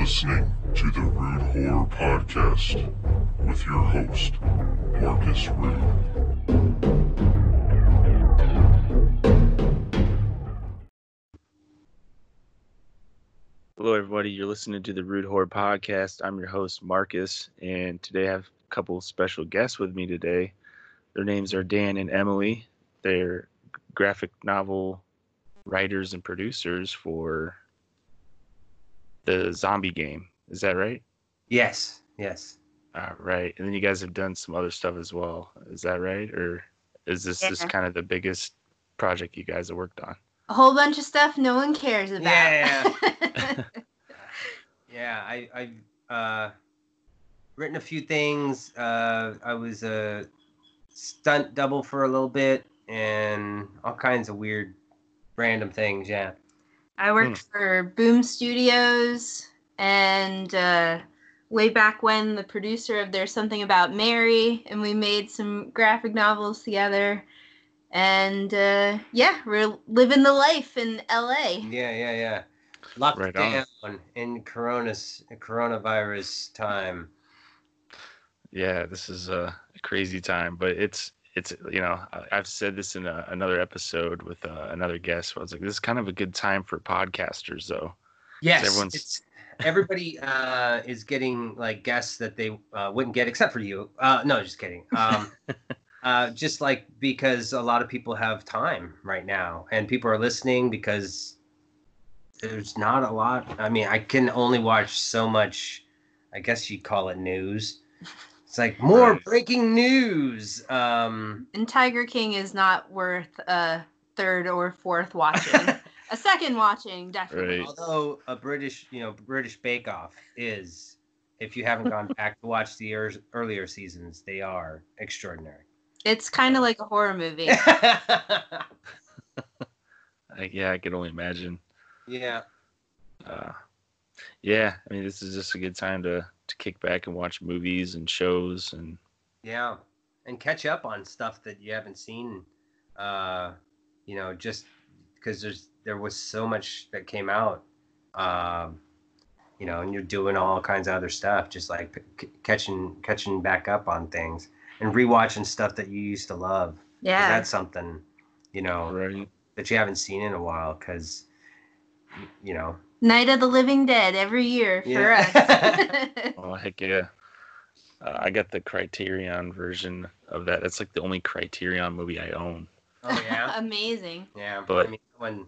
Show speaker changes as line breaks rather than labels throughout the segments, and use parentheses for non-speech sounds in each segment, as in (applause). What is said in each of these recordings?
listening to the Rude Horror Podcast with your host, Marcus Rude.
Hello, everybody. You're listening to the Rude Horror Podcast. I'm your host, Marcus, and today I have a couple special guests with me today. Their names are Dan and Emily. They're graphic novel writers and producers for the zombie game. Is that right?
Yes, yes.
All right. And then you guys have done some other stuff as well. Is that right? Or is this just
Yeah.
kind of the biggest project you guys have worked on?
a whole bunch of stuff no one cares about.
Yeah. Yeah, (laughs) I, I've uh, written a few things. Uh, I was a stunt double for a little bit and all kinds of weird, random things. Yeah.
I worked for Boom Studios and uh, way back when the producer of There's Something About Mary, and we made some graphic novels together. And uh, yeah, we're living the life in LA.
Yeah, yeah, yeah. Locked
Right on.
in coronas, coronavirus time.
Yeah, this is a crazy time, but it's it's you know I've said this in a, another episode with uh, another guest. Where I was like, this is kind of a good time for podcasters, though.
Yes,
everyone's-
it's, everybody uh, is getting like guests that they uh, wouldn't get except for you. Uh, no, just kidding. Um, (laughs) uh, just like because a lot of people have time right now, and people are listening because there's not a lot. I mean, I can only watch so much. I guess you'd call it news. It's like more
Right.
breaking news. Um,
And Tiger King is not worth a third or fourth watching. (laughs) a second watching, definitely.
Right.
Although a British, you know, British Bake Off is, if you haven't gone back to watch the ear- earlier seasons, they are extraordinary.
It's kind of like a horror movie. (laughs) (laughs)
Yeah, I can only imagine.
yeah,
Uh, yeah, I mean, this is just a good time to to kick back and watch movies and shows and
yeah, and catch up on stuff that you haven't seen. Uh, you know, just because there's there was so much that came out. Um, you know, and you're doing all kinds of other stuff, just like c- catching catching back up on things and rewatching stuff that you used to love.
Yeah.
that's something, you know,
right.
that you haven't seen in a while because you know
Night of the Living Dead every year for
Yeah.
us. (laughs)
Oh heck yeah! Uh, I got the Criterion version of that. That's like the only Criterion movie I own.
oh yeah (laughs)
Amazing.
yeah
But-
i mean when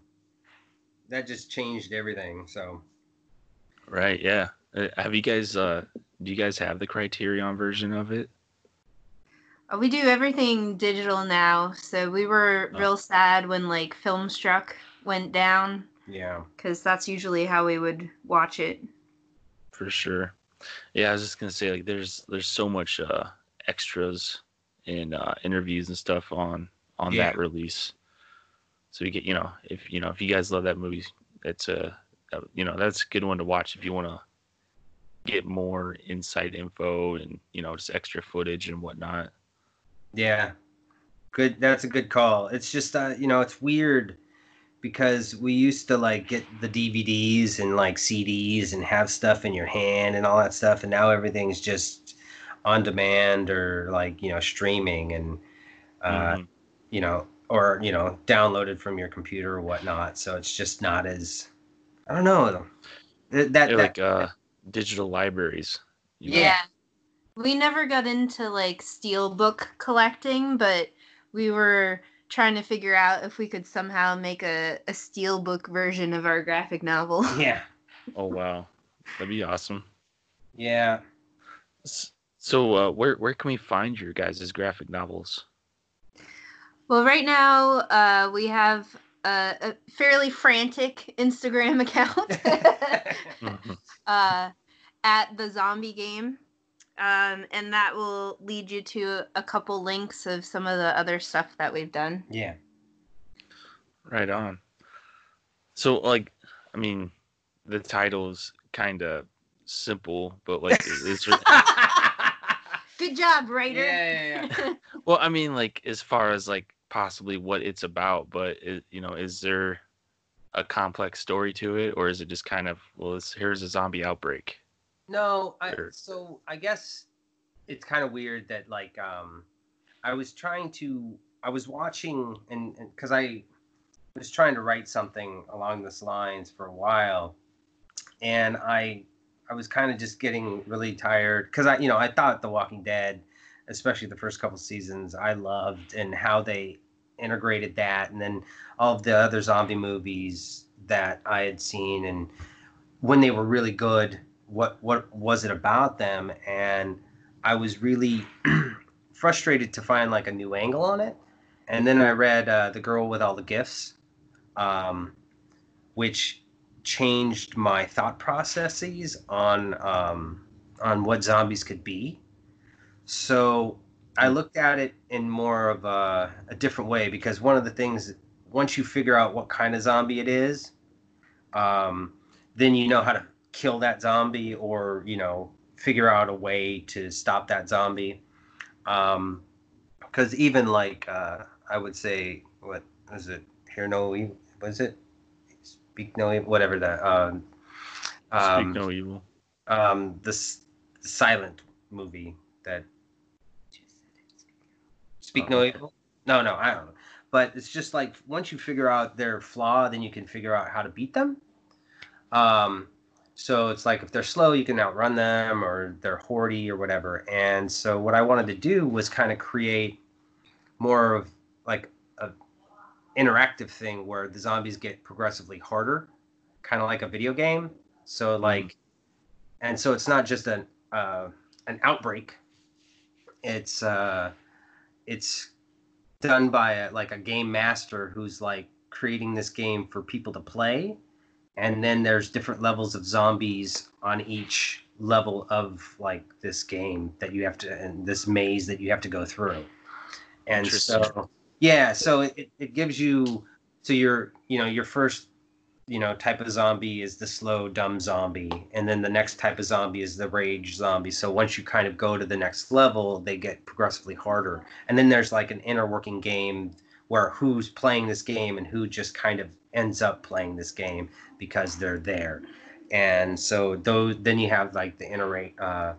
that just changed everything so
Right? Yeah. Uh, have you guys? Uh, do you guys have the Criterion version of it?
Uh, We do everything digital now, so we were
Oh.
real sad when like Filmstruck went down
yeah
because that's usually how we would watch it.
For sure. Yeah, I was just gonna say like there's there's so much uh extras and uh interviews and stuff on on
Yeah.
that release. So you get you know if you know if you guys love that movie, it's a uh, you know that's a good one to watch if you want to get more inside info and you know just extra footage and whatnot.
yeah good that's a good call it's just uh you know it's weird because we used to like get the dvds and like cds and have stuff in your hand and all that stuff and now everything's just on demand or like you know streaming and uh
Mhm.
you know, or you know, downloaded from your computer or whatnot. So it's just not as I don't know. Th- That, that
like uh digital libraries. you know?
Yeah. We never got into like steelbook collecting, but we were trying to figure out if we could somehow make a, a steelbook version of our graphic novel. (laughs)
yeah,
Oh wow, that'd be awesome.
yeah.
So uh, where where can we find your guys' graphic novels?
Well, right now uh, we have a, a fairly frantic Instagram (laughs) account (laughs) uh, at the zombie game. Um, and that will lead you to a couple links of some of the other stuff that we've done.
yeah.
Right on. So, like, I mean, the title's kind of simple, but like, is there, (laughs)
Good job, writer.
Yeah, yeah, (laughs)
well, I mean, like, as far as like possibly what it's about, but it, you know, is there a complex story to it, or is it just kind of well, it's, here's a zombie outbreak?
No, I so I guess it's kind of weird that like um I was trying to I was watching and because I was trying to write something along this lines for a while and I I was kind of just getting really tired because I you know I thought The Walking Dead especially the first couple seasons I loved and how they integrated that and then all of the other zombie movies that I had seen and when they were really good what what was it about them? And I was really (clears throat) frustrated to find like a new angle on it. And then I read uh, the girl with all the gifts um, which changed my thought processes on um, on what zombies could be. So I looked at it in more of a, a different way because one of the things once you figure out what kind of zombie it is um, then you know how to kill that zombie or you know figure out a way to stop that zombie. Um because even like uh i would say what was it? Hear no evil was it? Speak no evil whatever that um
Speak
um,
no evil.
um this silent movie that speak no
Oh.
evil? No no i don't know. But it's just like once you figure out their flaw then you can figure out how to beat them. Um so it's like if they're slow you can outrun them or they're hoardy or whatever. And so what i wanted to do was kind of create more of like a interactive thing where the zombies get progressively harder kind of like a video game. So like and so it's not just an uh, an outbreak. It's uh it's done by a, like a game master who's like creating this game for people to play and then there's different levels of zombies on each level of like this game that you have to and this maze that you have to go through. And so yeah so it, it gives you so your you know your first you know type of zombie is the slow dumb zombie. And then the next type of zombie is the rage zombie. So once you kind of go to the next level they get progressively harder. And then there's like an inner working game where who's playing this game and who just kind of ends up playing this game because they're there. And so those then you have like the inner uh,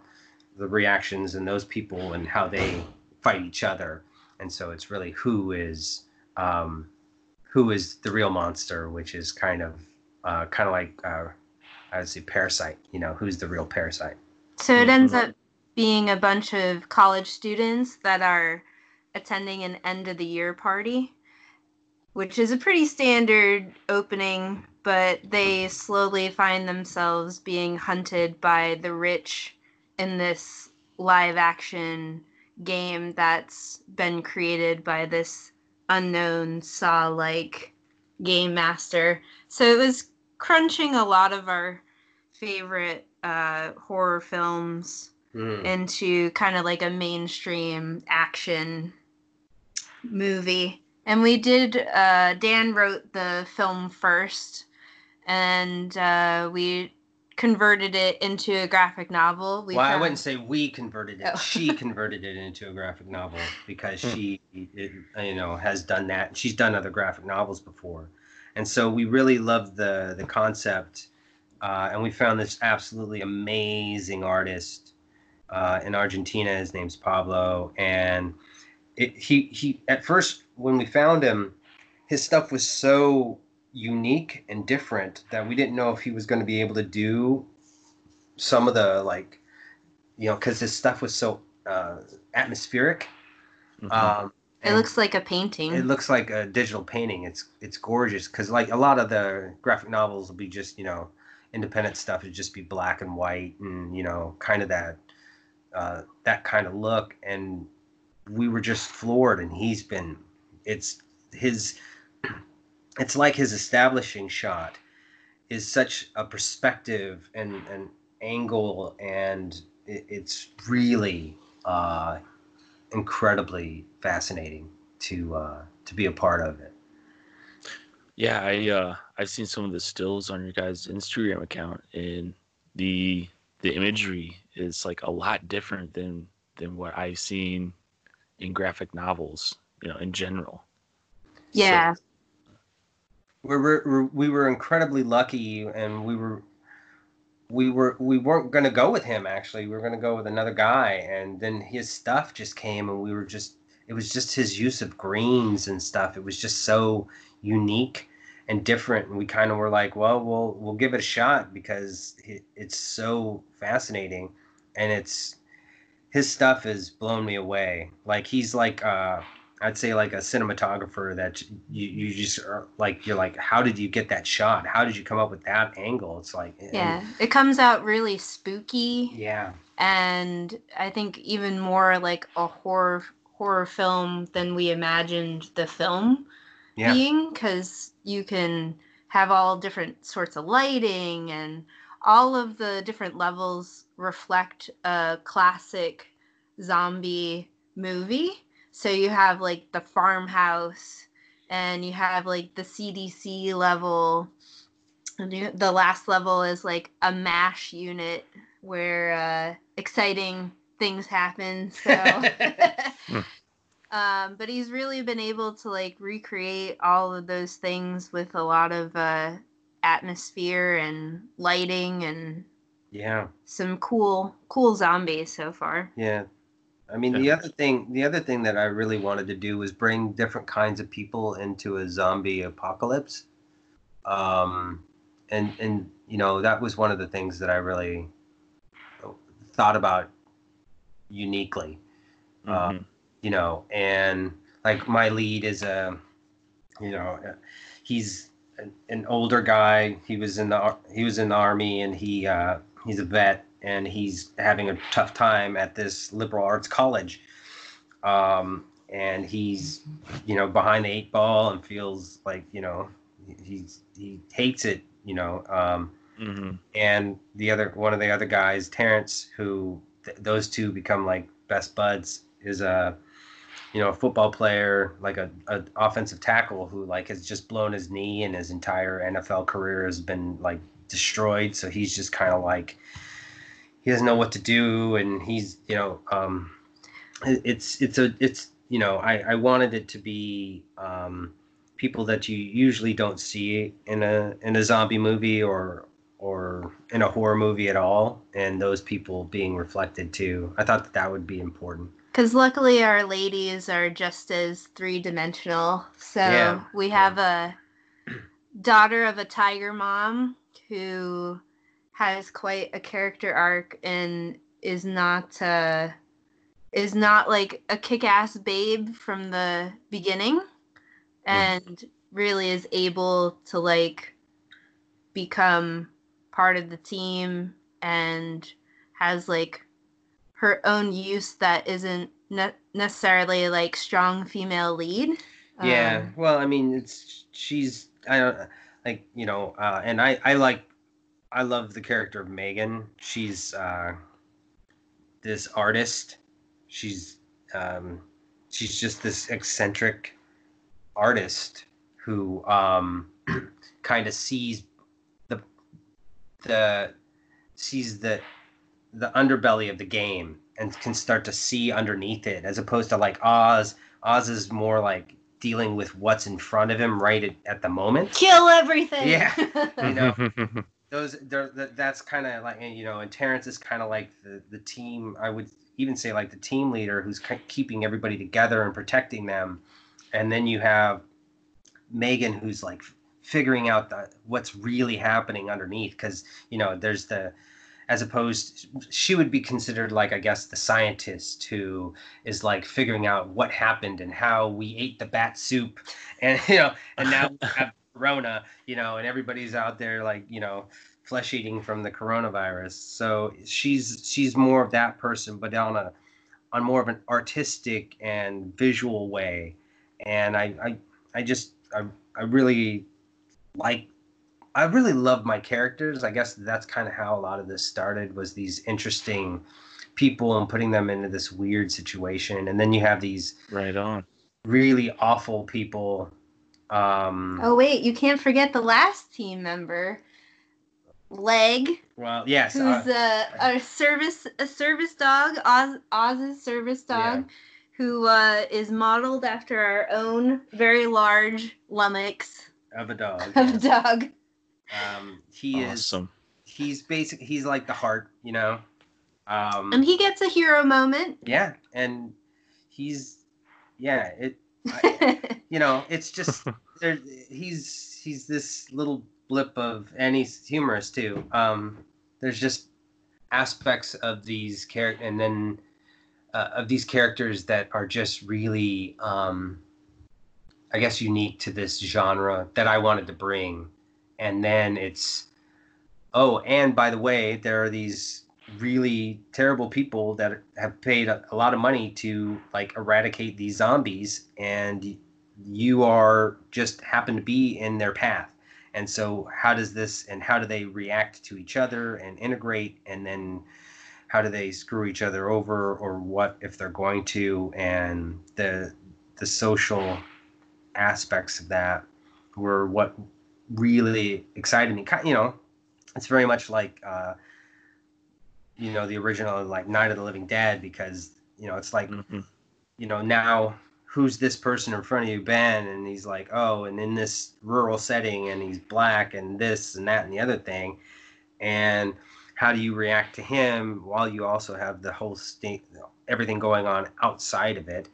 the reactions and those people and how they fight each other. And so it's really who is um, who is the real monster which is kind of uh, kind of like uh, I would say parasite you know who's the real parasite.
So it ends up being a bunch of college students that are attending an end of the year party, which is a pretty standard opening, but they slowly find themselves being hunted by the rich in this live action game that's been created by this unknown saw like game master. So it was crunching a lot of our favorite uh, horror films
Mm.
into kind of like a mainstream action movie. And we did, uh, Dan wrote the film first, and uh, we converted it into a graphic novel. We
well, I wouldn't say we converted it.
Oh.
She (laughs) converted it into a graphic novel because
Hmm.
she, it, you know, has done that. She's done other graphic novels before, and so we really loved the the concept, uh, and we found this absolutely amazing artist uh, in Argentina. His name's Pablo, and it, he he at first when we found him, his stuff was so unique and different that we didn't know if he was going to be able to do some of the like you know because his stuff was so uh, atmospheric
Mhm.
um,
It looks like a painting.
it looks like a digital painting it's it's gorgeous because like a lot of the graphic novels will be just you know independent stuff would just be black and white and you know kind of that uh, that kind of look and we were just floored and he's been it's his it's like his establishing shot is such a perspective and an angle and it, it's really uh, incredibly fascinating to uh, to be a part of it.
Yeah, I uh I've seen some of the stills on your guys' Instagram account and the the imagery is like a lot different than than what I've seen in graphic novels, you know, in general.
yeah.
we were we were incredibly lucky, and we were we were we weren't going to go with him actually. We were going to go with another guy, and then his stuff just came, and we were just it was just his use of greens and stuff. It was just so unique and different, and we kind of were like, well, we'll we'll give it a shot because it, it's so fascinating, and it's his stuff has blown me away. Like he's like uh I'd say like a cinematographer that you, you just are like you're like how did you get that shot? How did you come up with that angle? It's like
yeah, it comes out really spooky.
Yeah.
And I think even more like a horror horror film than we imagined the film
Yeah.
being cuz you can have all different sorts of lighting and all of the different levels reflect a classic zombie movie. So you have like the farmhouse and you have like the CDC level. And you, the last level is like a MASH unit where uh, exciting things happen. So, (laughs) (laughs) um, but he's really been able to like recreate all of those things with a lot of uh, atmosphere and lighting and
yeah.
some cool, cool zombies so far.
Yeah. I mean, the other thing, the other thing that I really wanted to do was bring different kinds of people into a zombie apocalypse. Um, and and you know that was one of the things that I really thought about uniquely. Uh,
Mhm.
you know, and like my lead is a, you know, uh, he's an, an older guy. He was in the he was in the army, and he uh, he's a vet, and he's having a tough time at this liberal arts college. Um, and he's, you know, behind the eight ball and feels like, you know, he's he hates it, you know. Um,
Mhm.
and the other one of the other guys, Terrence, who th- those two become like best buds, is a you know a football player, like a, a offensive tackle who like has just blown his knee and his entire NFL career has been like destroyed. So he's just kind of like he doesn't know what to do, and he's you know um, it's it's a it's you know I I wanted it to be. Um, people that you usually don't see in a in a zombie movie or or in a horror movie at all and those people being reflected too i thought that that would be important
Because luckily, our ladies are just as three dimensional. So
Yeah,
we have a daughter of a tiger mom who has quite a character arc and is not uh, is not like a kick-ass babe from the beginning, and really is able to like become part of the team and has like her own use that isn't ne- necessarily like strong female lead.
yeah
Um,
well i mean it's she's i don't like you know uh and i i like i love the character of megan she's uh this artist she's um she's just this eccentric artist who um (clears throat) kind of sees the the sees the the underbelly of the game and can start to see underneath it as opposed to like Oz. Oz is more like dealing with what's in front of him right at, at the moment.
kill everything.
Yeah. (laughs) You know, (laughs) those they're, that, that's kind of like you know and terrence is kind of like the the team i would even say like the team leader who's keeping everybody together and protecting them and then you have megan who's like figuring out the, what's really happening underneath because you know there's the as opposed she would be considered like i guess the scientist who is like figuring out what happened and how we ate the bat soup (laughs) and you know and now we have (laughs) corona you know and everybody's out there like you know flesh eating from the coronavirus. So she's she's more of that person but on a on more of an artistic and visual way. And i i, I just I, I really like i really love my characters i guess that's kind of how a lot of this started was these interesting people and putting them into this weird situation and then you have these
right on.
really awful people um
Oh wait, you can't forget the last team member, Leg,
well yes
who's
uh,
a, a service a service dog, Oz Oz's service dog, who uh, is modeled after our own very large Lummox.
of a dog. (laughs)
of a dog.
Um, he is
awesome.
he's basic he's like the heart, you know. Um
And he gets a hero moment.
yeah, and he's yeah, it I- (laughs) you know, it's just (laughs) there he's he's this little blip of and he's humorous too. Um there's just aspects of these character and then uh, of these characters that are just really um I guess unique to this genre that I wanted to bring. And then it's oh, and by the way, there are these really terrible people that have paid a, a lot of money to like eradicate these zombies and you are just happen to be in their path. And so how does this and how do they react to each other and integrate and then how do they screw each other over or what if they're going to and the the social aspects of that were what really excited me. You know, it's very much like uh, you know the original like Night of the Living Dead because you know it's like
Mhm.
you know now who's this person in front of you Ben and he's like oh and in this rural setting and he's black and this and that and the other thing and how do you react to him while you also have the whole state everything going on outside of it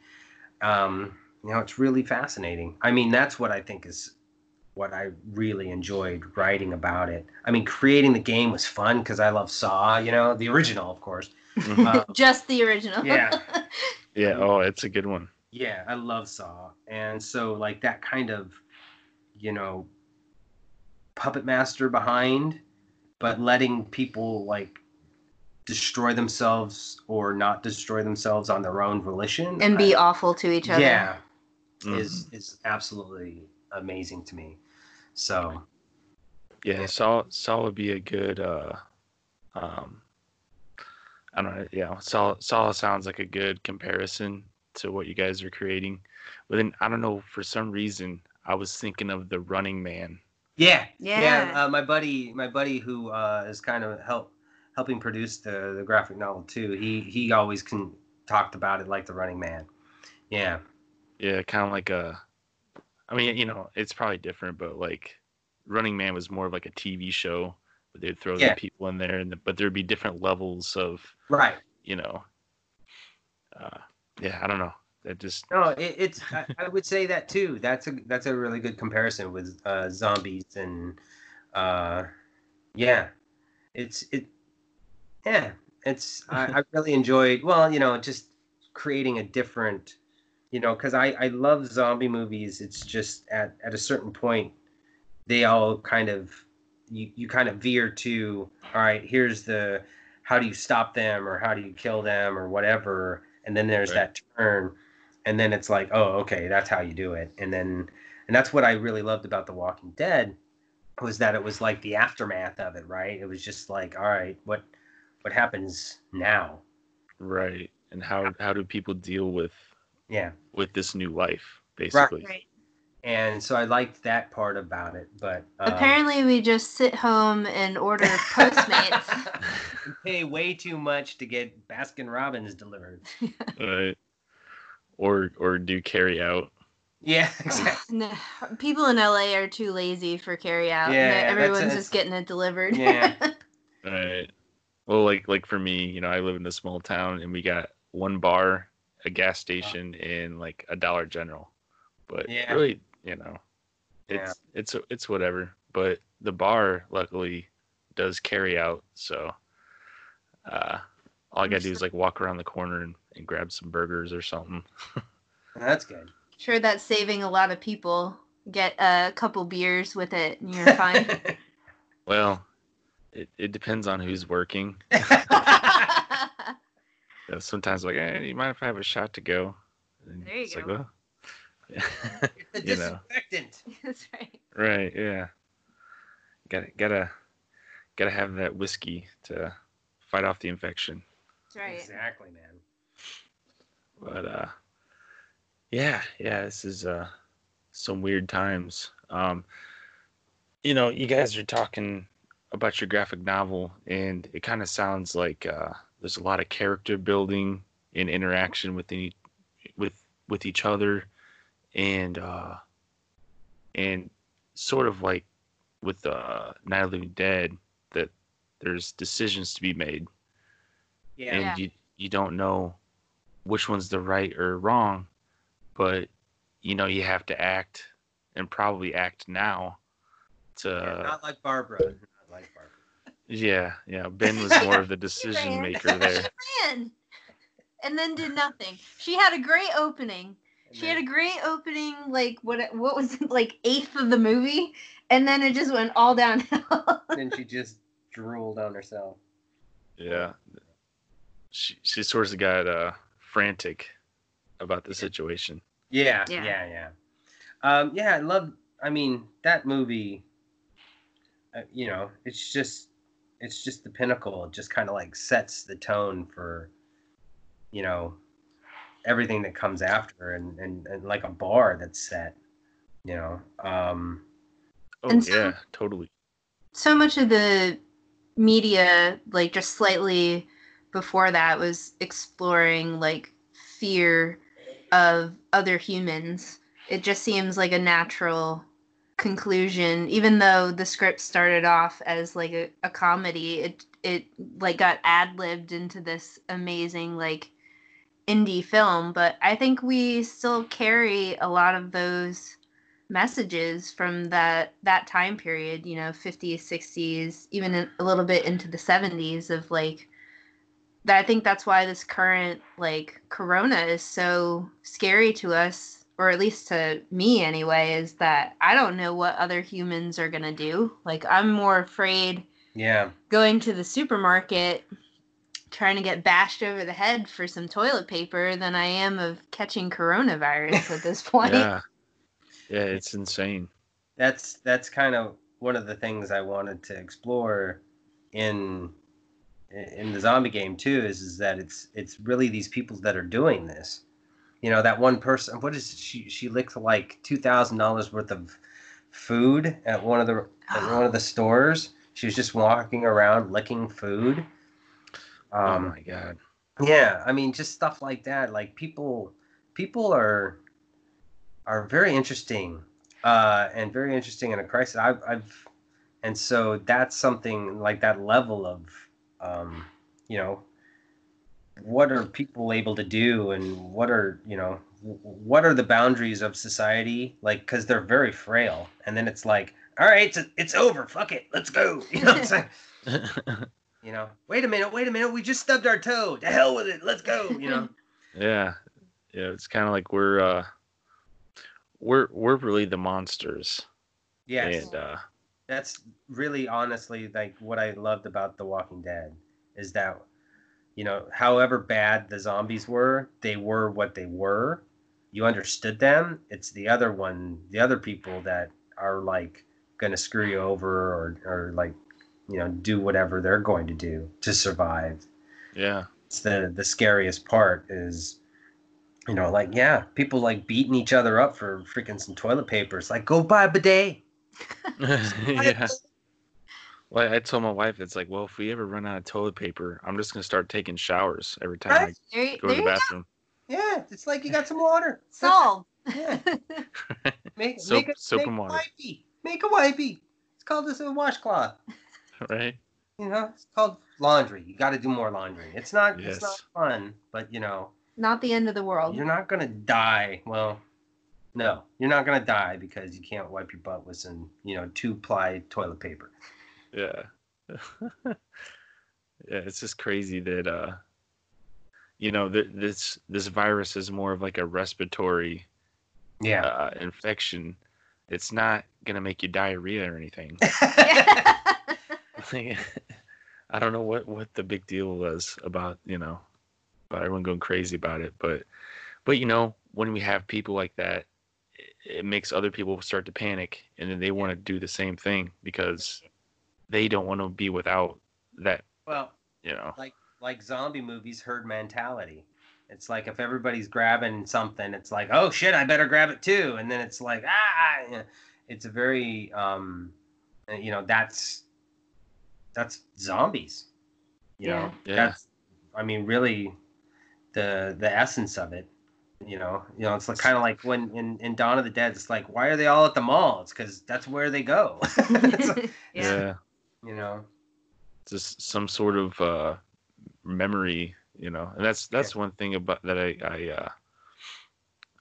um, you know it's really fascinating i mean that's what i think is what i really enjoyed writing about it i mean creating the game was fun because i love saw you know the original of course
Mhm.
Uh, (laughs)
Just the original.
yeah (laughs)
yeah. Oh, it's a good one.
yeah i love saw and so like that kind of you know puppet master behind but letting people like destroy themselves or not destroy themselves on their own volition
and be
I-
awful to each other.
yeah
Mhm.
is is absolutely amazing to me so
Yeah, Saw Saw would be a good uh um I don't know, yeah, Saw Saw sounds like a good comparison to what you guys are creating. But then I don't know, for some reason I was thinking of the running man.
yeah
Yeah.
uh, my buddy my buddy who uh is kind of help helping produce the the graphic novel too he he always can talked about it like the running man yeah
Yeah, kind of like a I mean, you know, it's probably different, but like Running Man was more of like a TV show, but they'd throw
Yeah.
the people in there and the, but there'd be different levels of,
right
you know, uh yeah, I don't know. That just
No, it, it's. I, I would say that too. That's a that's a really good comparison with uh, zombies and, uh, yeah, it's it, yeah, it's. I, I (laughs) really enjoyed. Well, you know, just creating a different, you know, because I I love zombie movies. It's just at at a certain point, they all kind of you you kind of veer to all right. Here's the how do you stop them or how do you kill them or whatever, and then there's
Right.
that turn and then it's like oh okay that's how you do it and then and that's what i really loved about the walking dead was that it was like the aftermath of it right it was just like all right what what happens now
right. And how how do people deal with
yeah
with this new life, basically?
Right.
and so i liked that part about it but um,
Apparently, we just sit home and order (laughs) Postmates.
and pay way too much to get baskin robbins delivered (laughs)
Right. Or or do carry out.
yeah (laughs) exactly
No, people in LA are too lazy for carry out.
Yeah,
Yeah,
that's-
everyone's
that's-
just getting it delivered.
Yeah.
Right. Well, like like for me, you know, I live in a small town and we got one bar, a gas station, and like a Dollar General. But
Yeah.
really, you know,
Yeah.
it's it's it's whatever. But the bar, luckily, does carry out. So, uh, all I gotta do is like walk around the corner and, and grab some burgers or something. (laughs)
that's good
sure, that's saving a lot of people. Get a couple beers with it, and you're (laughs) fine.
Well, it, it depends on who's working. (laughs) You know, sometimes like, hey, you mind if I have a shot to go? And
There you
it's
go.
Like, well,
it's a (laughs)
You know.
disinfectant (laughs)
that's right.
Right, yeah. Gotta gotta gotta have that whiskey to fight off the infection.
That's right.
exactly man
But uh yeah, yeah, this is uh some weird times. Um you know, you guys are talking about your graphic novel and it kind of sounds like uh there's a lot of character building and interaction with the with with each other and uh and sort of like with uh, Night of the Living Dead that there's decisions to be made,
Yeah.
and
Yeah.
you you don't know which one's the right or wrong, but you know you have to act and probably act now. To
Yeah, not like Barbara. Not like Barbara.
Yeah, yeah. Ben was more of the (laughs) decision
ran.
maker there. (laughs)
ran and then did nothing. She had a great opening. She had a great opening, like what what was it, like eighth of the movie, and then it just went all downhill. (laughs)
then she just drooled on herself.
Yeah. She she sort of got uh frantic about the situation.
Yeah,
Yeah.
yeah, yeah. Um, yeah, I love. I mean, that movie. Uh, you know, it's just, it's just the pinnacle. It just kind of like sets the tone for, you know, everything that comes after, and and, and like a bar that's set. You know, um,
Oh
so-
yeah, totally.
so much of the media, like just slightly before that, was exploring like fear of other humans. It just seems like a natural conclusion, even though the script started off as like a, a comedy. It it like got ad libbed into this amazing like indie film. But I think we still carry a lot of those messages from that that time period you know 50s 60s even a little bit into the 70s of like that i think that's why this current like corona is so scary to us or at least to me anyway is that i don't know what other humans are going to do like i'm more afraid
yeah,
going to the supermarket trying to get bashed over the head for some toilet paper than i am of catching coronavirus at this (laughs) point
Yeah. Yeah, it's insane.
that's that's kind of one of the things I wanted to explore in in the zombie game too is is that it's it's really these people that are doing this. You know, that one person what is she she licked like two thousand dollars worth of food at one of the at one of the (gasps) stores. She was just walking around licking food.
oh
Um,
my god.
yeah, I mean, just stuff like that. Like people, people are are very interesting, uh, and very interesting in a crisis. I've, I've, and so that's something like that level of, um, you know, what are people able to do, and what are you know, what are the boundaries of society? Like, because they're very frail, and then it's like, all right, it's it's over. Fuck it, let's go. (laughs) You know what I'm saying? You know, wait a minute, wait a minute. We just stubbed our toe. To hell with it. Let's go. You know. (laughs)
yeah. Yeah, it's kind of like we're uh we're we're really the monsters.
yes.
And uh
That's really honestly like what I loved about The Walking Dead is that, you know, however bad the zombies were, they were what they were. You understood them. It's the other one, the other people that are like going to screw you over or, or like, you know, do whatever they're going to do to survive.
yeah.
It's the the scariest part is, you know, like yeah, people like beating each other up for freaking some toilet paper. It's like go buy a bidet. (laughs) (laughs)
yeah. Well, I told my wife it's like, well, if we ever run out of toilet paper, I'm just gonna start taking showers every time
Right?
there,
I go to the
you go.
bathroom.
Yeah, it's like you got some water. (laughs)
solved
Yeah. (laughs) Make
Soap-
make a,
soap
make
and
a
water.
wipey. Make a wipey. It's called this a washcloth. (laughs)
right?
You know, it's called laundry. You got to do more laundry. It's not it's not
Yes.
fun, but you know,
not the end of the world
you're not gonna die. Well, no, you're not gonna die because you can't wipe your butt with some you know two ply toilet paper.
Yeah. (laughs) yeah, it's just crazy that uh you know, th- this this virus is more of like a respiratory
Yeah.
uh, infection. It's not gonna make you diarrhea or anything. (laughs) (laughs) I don't know what what the big deal was about you know about everyone going crazy about it, but but you know when we have people like that, it makes other people start to panic, and then they want to do the same thing because they don't want to be without that
well,
you know.
like like zombie movies, herd mentality. It's like if everybody's grabbing something, it's like, oh shit, I better grab it too, and then it's like, ah, you know, it's a very, um, you know, that's that's zombies. You know,
Yeah.
that's, I mean, really, the the essence of it. You know, you know, it's like, kind of like when in, in Dawn of the Dead, it's like, why are they all at the mall? It's because that's where they go. (laughs) It's like, (laughs)
yeah.
You know,
just some sort of uh, memory, you know. And that's that's one thing about that I I uh,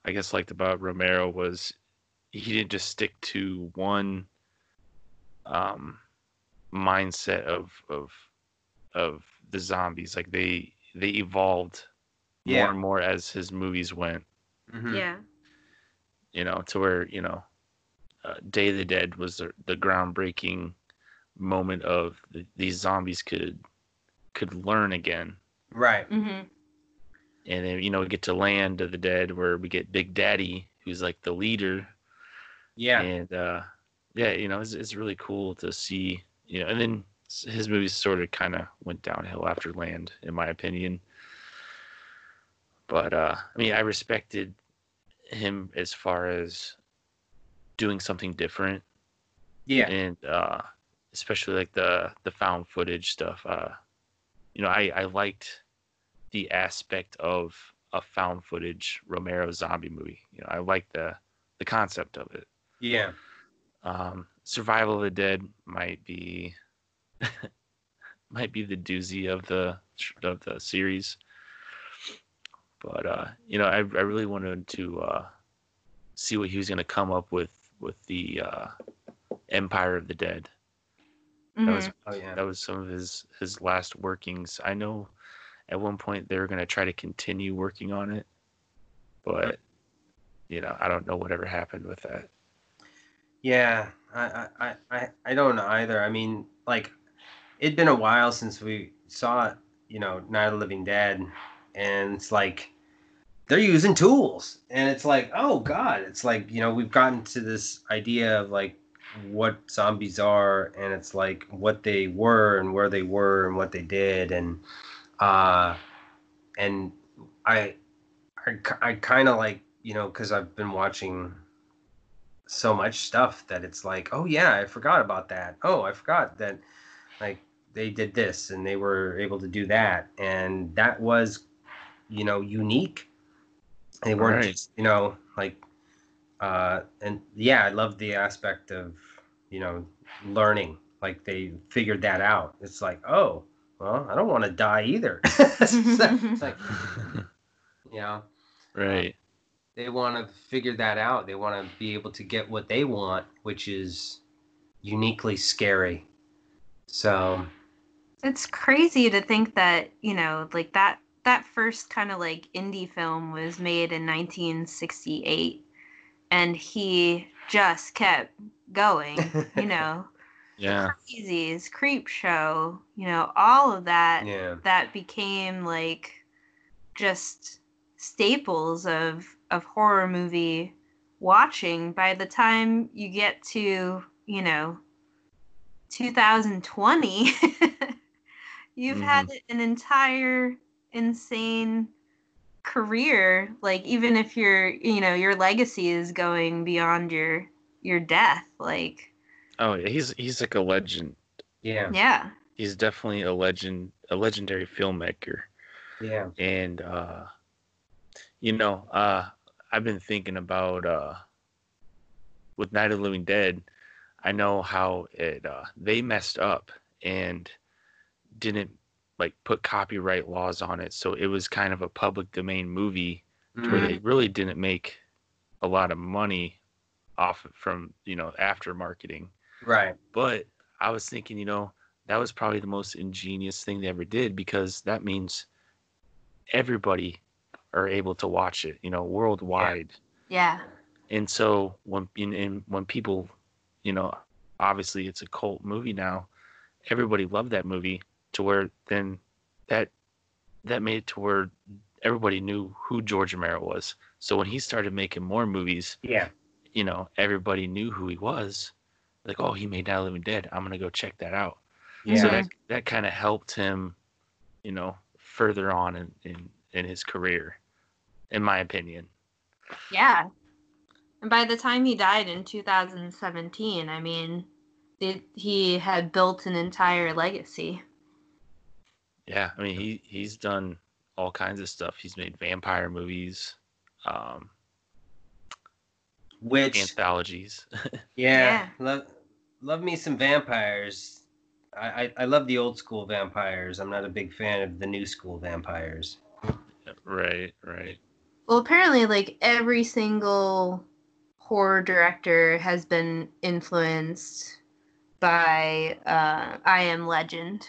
I guess liked about Romero was he didn't just stick to one um, mindset of of of the zombies. Like they they evolved
Yeah.
more and more as his movies went.
Mhm.
yeah.
You know, to where you know, uh, Day of the Dead was the, the groundbreaking moment of the, these zombies could could learn again
right.
hmm
and then you know we get to land of the dead where we get big daddy who's like the leader
Yeah.
and uh yeah you know it's, it's really cool to see you know and then his movies sort of kind of went downhill after land in my opinion but uh i mean i respected him as far as doing something different
Yeah.
and uh especially like the the found footage stuff uh you know i i liked the aspect of a found footage romero zombie movie you know i like the the concept of it.
Yeah.
um survival of the dead might be (laughs) might be the doozy of the of the series. But uh you know i, I really wanted to uh see what he was going to come up with with the uh empire of the dead that was mm-hmm.
Oh yeah.
that was some of his his last workings. I know at one point they were going to try to continue working on it, but you know I don't know whatever happened with that.
Yeah, I, I, I- I, I don't know either. I mean, like, it'd been a while since we saw, you know, Night of the Living Dead, and it's like they're using tools, and it's like, oh god, it's like you know we've gotten to this idea of like what zombies are, and it's like what they were and where they were and what they did, and uh, and I, I, I kind of like you know because I've been watching so much stuff that it's like, oh yeah, I forgot about that. Oh, I forgot that like they did this and they were able to do that and that was you know unique. They weren't
Right.
just, you know, like uh and yeah, I love the aspect of, you know, learning. Like they figured that out. It's like, oh, well, I don't want to die either. (laughs) it's like, (laughs) you know,
Right.
they want to figure that out. They want to be able to get what they want, which is uniquely scary. So,
It's crazy to think that, you know, like that that first kind of like indie film was made in 1968 and he just kept going, you (laughs) know.
Yeah.
Crazies, Creepshow, you know, all of that
yeah,
that became like just staples of of horror movie watching by the time you get to you know 2020 (laughs) you've had mm-hmm. an entire insane career like even if your you know your legacy is going beyond your your death like
Oh, yeah, he's he's like a legend.
yeah,
yeah
He's definitely a legend, a legendary filmmaker.
yeah,
And uh you know, uh I've been thinking about uh with Night of the Living Dead, I know how it uh they messed up and didn't like put copyright laws on it, so it was kind of a public domain movie
Mm-hmm.
where they really didn't make a lot of money off from, you know, after marketing.
right,
But I was thinking, you know, that was probably the most ingenious thing they ever did because that means everybody are able to watch it, you know, worldwide.
yeah
And so when and- and when people, you know, obviously it's a cult movie now, everybody loved that movie to where then that that made it to where everybody knew who George Romero was. So when he started making more movies,
yeah,
you know, everybody knew who he was. Like, oh, he made Night of the Living Dead. I'm gonna go check that out.
yeah,
So that that kind of helped him, you know, further on in, in in his career, in my opinion.
Yeah. And by the time he died in 2017, I mean, it, he had built an entire legacy.
Yeah, I mean, he he's done all kinds of stuff. He's made vampire movies. um,
Which
anthologies. (laughs)
yeah,
Yeah.
love love me some vampires. I, I I love the old school vampires. I'm not a big fan of the new school vampires.
right, right.
Well, apparently, like every single horror director has been influenced by uh, I Am Legend.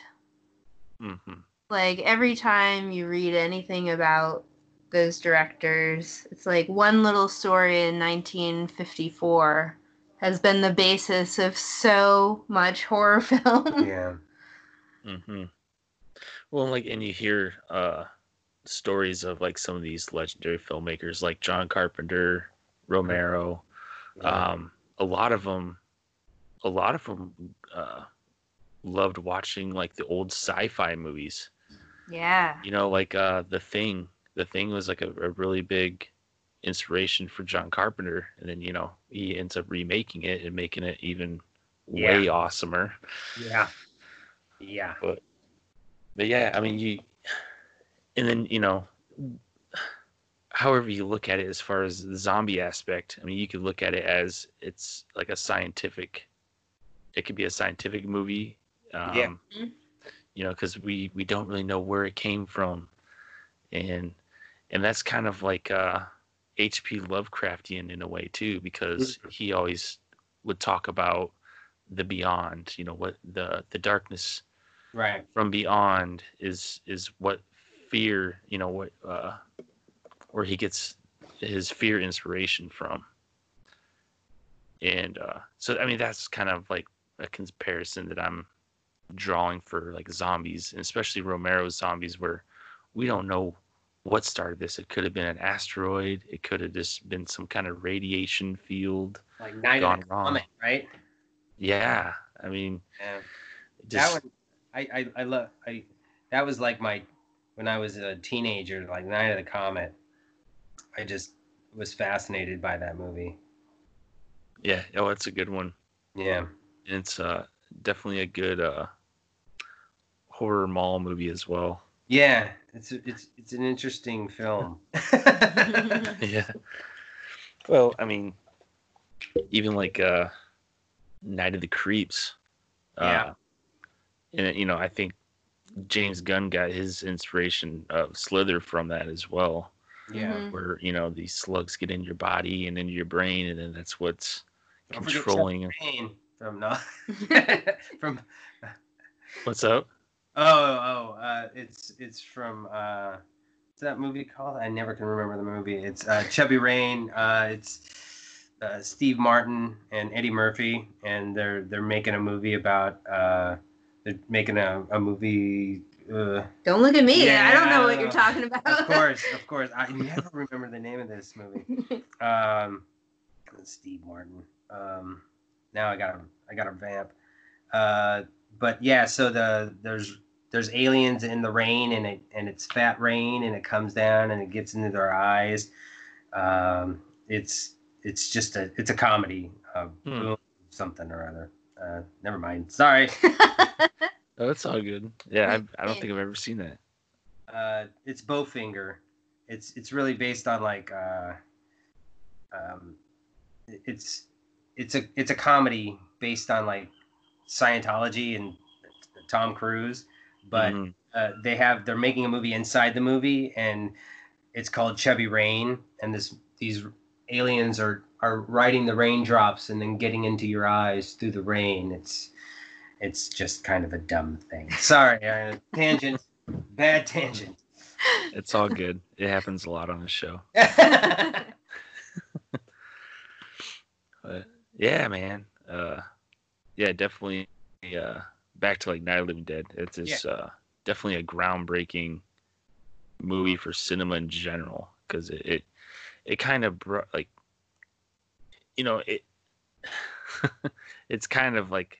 Mm hmm
Like every time you read anything about those directors, it's like one little story in 1954 has been the basis of so much horror (laughs) film.
Yeah.
Mm-hmm. Well, like, and you hear uh, stories of like some of these legendary filmmakers, like John Carpenter, Romero. Um, a lot of them, a lot of them uh, loved watching like the old sci-fi movies.
Yeah.
You know, like uh, the Thing. The Thing was like a, a really big inspiration for John Carpenter, and then you know he ends up remaking it and making it even way awesomer.
yeah. Yeah.
but yeah, I mean, you, and then you know, however you look at it, as far as the zombie aspect, I mean, you could look at it as it's like a scientific. It could be a scientific movie. Um,
Yeah.
You know, because we we don't really know where it came from, and and that's kind of like uh, H.P. Lovecraftian in a way too, because he always would talk about the beyond. You know, what the the darkness
Right.
from beyond is is what fear you know what uh where he gets his fear inspiration from and uh so i mean that's kind of like a comparison that i'm drawing for like zombies and especially romero's zombies where we don't know what started this it could have been an asteroid it could have just been some kind of radiation field
Like Night
Gone wrong.
Comet, right?
yeah i mean
Yeah.
just
that one, I, I, I love. I that was like my when I was a teenager, like Night of the Comet. I just was fascinated by that movie.
yeah oh it's a good one
Yeah.
it's uh definitely a good uh horror mall movie as well
Yeah. It's it's it's an interesting film. (laughs) (laughs)
yeah well i mean even like uh night of the creeps
Yeah.
uh, and you know i think james gunn got his inspiration of slither from that as well
yeah.
Mhm.
where you know these slugs get in your body and into your brain and then that's what's
Don't
controlling
Pain from no (laughs) from
what's up
oh oh uh it's it's from uh what's that movie called? I never can remember the movie. It's uh Chubby Rain. Uh it's uh, Steve Martin and Eddie Murphy, and they're they're making a movie about uh, they're making a, a movie. Uh,
Don't look at me. I don't know what you're talking about.
of course, of (laughs) course, I never remember the name of this movie. Um, Steve Martin. Um, now I got to I got to vamp. Uh, but yeah, so the there's there's aliens in the rain and it and it's fat rain and it comes down and it gets into their eyes. Um, it's it's just a it's a comedy. Uh,
Hmm.
boom, something or other. Uh, never mind. Sorry. (laughs)
oh it's all good yeah I, I don't think i've ever seen that
uh, it's Bowfinger. It's it's really based on like uh, um, it's it's a it's a comedy based on like Scientology and Tom Cruise, but
Mhm.
uh, they have they're making a movie inside the movie and it's called Chubby Rain and this these aliens are are riding the raindrops and then getting into your eyes through the rain. It's it's just kind of a dumb thing. Sorry, uh, tangent, bad tangent.
it's all good it happens a lot on the show (laughs) But yeah, man. Uh, yeah, definitely. Uh, back to like Night of Living Dead. It's just, uh, definitely a groundbreaking movie for cinema in general because it, it it kind of brought like you know it (laughs) it's kind of like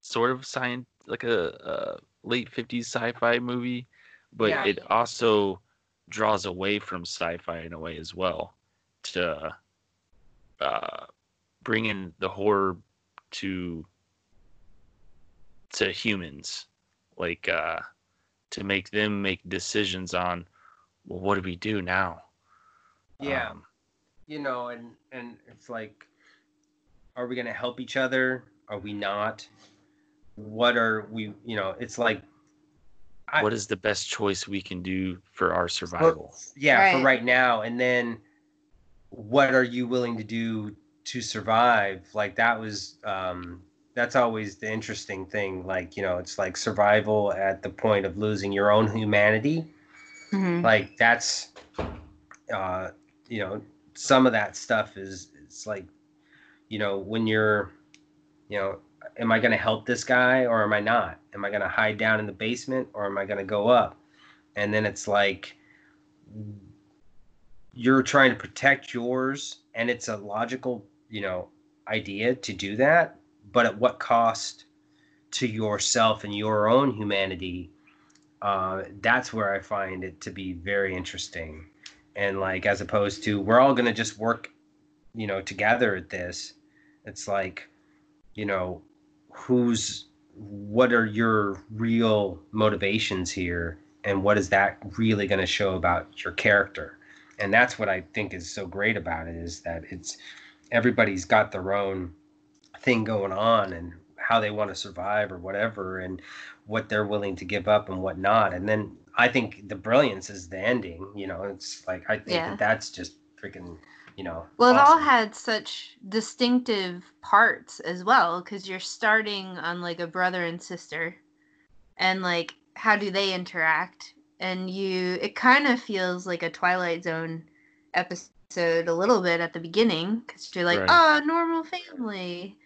sort of science like a, a late 50s sci-fi movie but
Yeah.
it also draws away from sci-fi in a way as well to uh, bring in the horror to to humans like uh to make them make decisions on well what do we do now
Yeah.
Um,
you know, and and it's like, are we gonna help each other? Are we not? What are we? You know, it's like, I-
what is the best choice we can do for our survival?
yeah, for
Right.
right now, and then what are you willing to do to survive? Like that was, um, that's always the interesting thing. Like you know, it's like survival at the point of losing your own humanity.
Mhm.
like that's uh you know some of that stuff is it's like you know when you're you know am i going to help this guy or am i not am i going to hide down in the basement or am i going to go up and then it's like you're trying to protect yours and it's a logical you know idea to do that but at what cost to yourself and your own humanity uh, that's where I find it to be very interesting. And like, as opposed to we're all gonna just work, you know, together at this. It's like, you know, who's, what are your real motivations here, and what is that really gonna show about your character? And that's what I think is so great about it is that it's everybody's got their own thing going on and how they want to survive or whatever and what they're willing to give up and what not. And then I think the brilliance is the ending. You know, it's like I think
Yeah.
that that's just freaking. You know.
Well, it all had such distinctive parts as well, because you're starting on like a brother and sister, and like how do they interact? And you, it kind of feels like a Twilight Zone episode a little bit at the beginning, because you're like,
Right.
oh, normal family,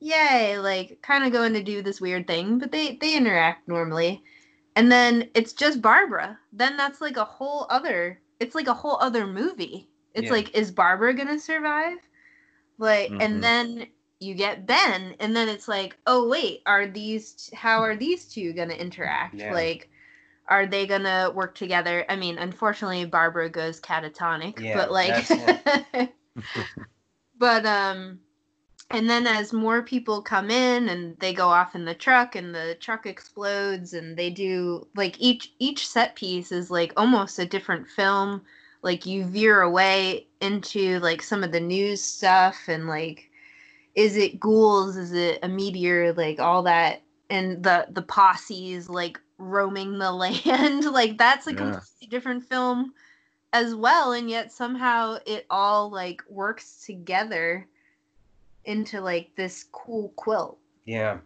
yay! Like kind of going to do this weird thing, but they they interact normally, and then it's just Barbara. Then that's like a whole other. It's like a whole other movie. It's
Yeah.
like, is Barbara gonna survive? Like,
Mhm.
and then you get Ben, and then it's like, oh wait, are these? t- How are these two gonna interact?
Yeah.
Like, are they gonna work together? I mean, unfortunately, Barbara goes catatonic,
Yeah,
but like, (laughs) (laughs) but um, and then as more people come in and they go off in the truck and the truck explodes and they do like each each set piece is like almost a different film like you veer away into like some of the news stuff and like is it ghouls? Is it a meteor? Like all that. And the the posses like roaming the (laughs) land. Like that's a
Yeah.
completely different film as well. And yet somehow it all like works together into like this cool quilt
yeah.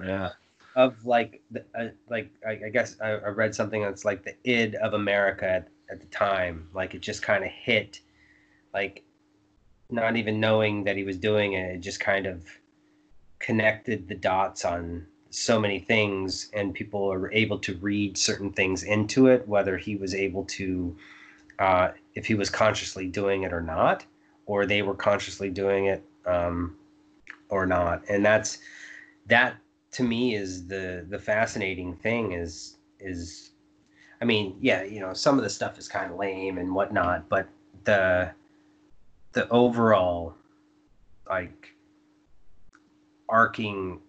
Yeah.
Of like, the, uh, like I, I guess I, I read something that's like the id of America at, at the time. Like it just kind of hit, like, not even knowing that he was doing it. It just kind of connected the dots on so many things and people are able to read certain things into it whether he was able to uh, if he was consciously doing it or not or they were consciously doing it um, or not and that's that to me is the the fascinating thing is is i mean yeah you know some of the stuff is kind of lame and whatnot but the the overall like arcing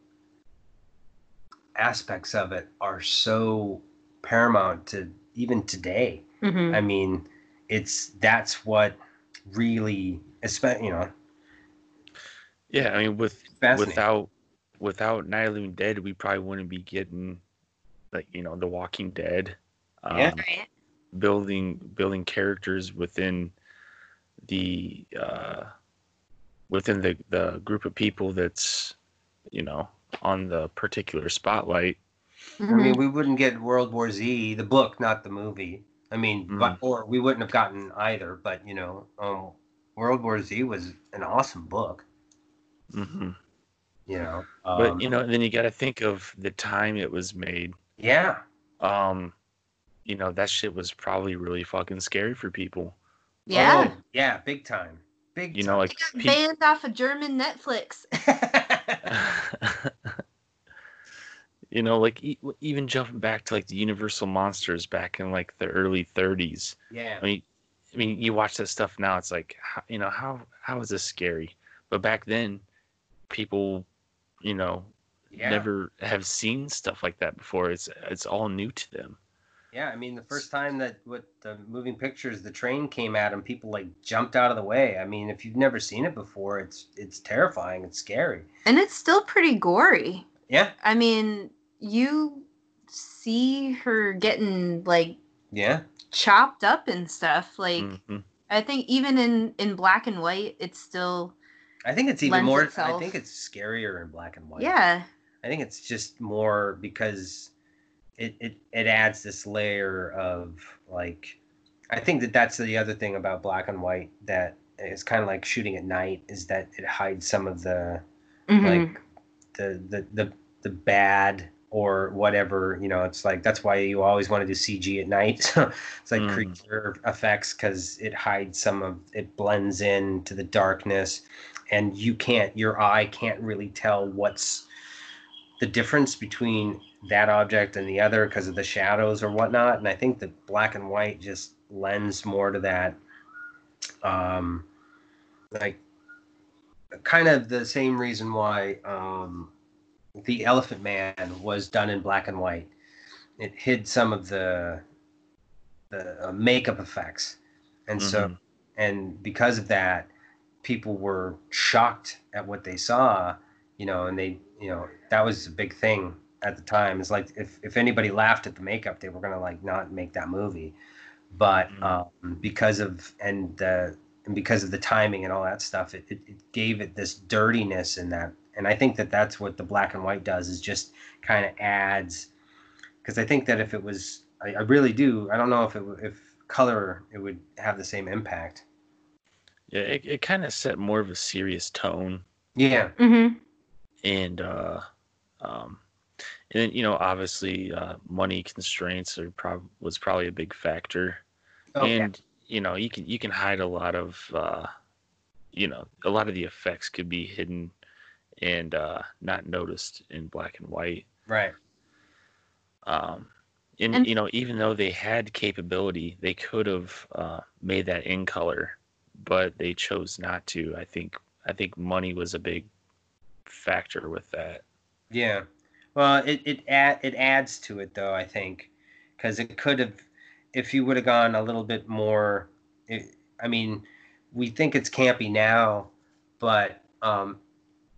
aspects of it are so paramount to even today.
mm-hmm.
I mean, it's that's what really, especially you know,
Yeah. I mean, with without without Night of Living Dead, we probably wouldn't be getting like you know The Walking Dead. Um,
Yeah.
Building building characters within the uh, within the the group of people that's you know on the particular spotlight.
I
Mhm.
mean, we wouldn't get World War Z, the book, not the movie. I mean,
Mm.
but, or we wouldn't have gotten either. But you know, um, World War Z was an awesome book.
Mm-hmm.
You know,
But
um,
you know, then you got to think of the time it was made.
yeah,
Um, you know, that shit was probably really fucking scary for people.
yeah
Oh, yeah, big time, big.
You know, like
They got
pe-
banned off of german netflix (laughs) (laughs)
you know, like e- even jumping back to like the Universal monsters back in like the early 30s.
yeah,
I mean, I mean, you watch that stuff now, it's like, you know, how how is this scary? But back then, people, you know,
yeah.
never have seen stuff like that before. It's it's all new to them.
Yeah, I mean, the first time that with the moving pictures, the train came at him, people like jumped out of the way. I mean, if you've never seen it before, it's it's terrifying. It's scary.
And it's still pretty gory.
Yeah,
I mean, you see her getting like
yeah,
chopped up and stuff. Like
Mhm.
I think even in in black and white, it's still
I think it's even more. I think it's scarier in black and white.
yeah.
I think it's just more because it, it it adds this layer of like I think that that's the other thing about black and white that is kind of like shooting at night is that it hides some of the
Mhm.
like the, the the the bad or whatever you know it's like that's why you always want to do cg at night (laughs) so it's like
Mm.
creature effects because it hides some of it blends in to the darkness and you can't your eye can't really tell what's the difference between that object and the other because of the shadows or whatnot and i think that black and white just lends more to that um like kind of the same reason why um, the Elephant Man was done in black and white. It hid some of the the uh, makeup effects, and so
Mhm.
and because of that, people were shocked at what they saw. You know, and they you know that was a big thing at the time. It's like if if anybody laughed at the makeup, they were gonna like not make that movie. But
Mhm.
um, because of and the and because of the timing and all that stuff, it, it, it gave it this dirtiness and that. And I think that that's what the black and white does is just kind of adds. Because I think that if it was, I, I really do. I don't know if it w- if color it would have the same impact.
Yeah, it, it kind of set more of a serious tone,
Yeah,
Mhm.
and uh, um, and then you know, obviously, uh, money constraints are prob was probably a big factor,
Oh, yeah.
and you know, you can you can hide a lot of, uh, you know, a lot of the effects could be hidden and uh, not noticed in black and white.
right.
Um, and,
And-
you know, even though they had capability, they could have uh, made that in color, but they chose not to. I think I think money was a big factor with that.
Yeah. Well, it it add, it adds to it though. I think because it could have, if you would have gone a little bit more. It, I mean, we think it's campy now, but um,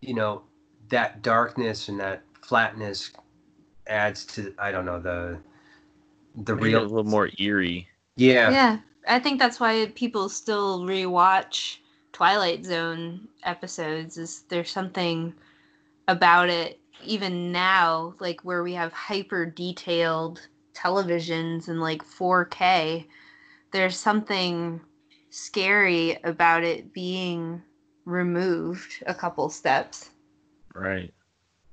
you know, that darkness and that flatness adds to I don't know the the
Made
real
a little more eerie.
yeah
Yeah. I think that's why people still rewatch Twilight Zone episodes is there's something about it even now like where we have hyper detailed televisions and like 4K there's something scary about it being removed a couple steps.
Right.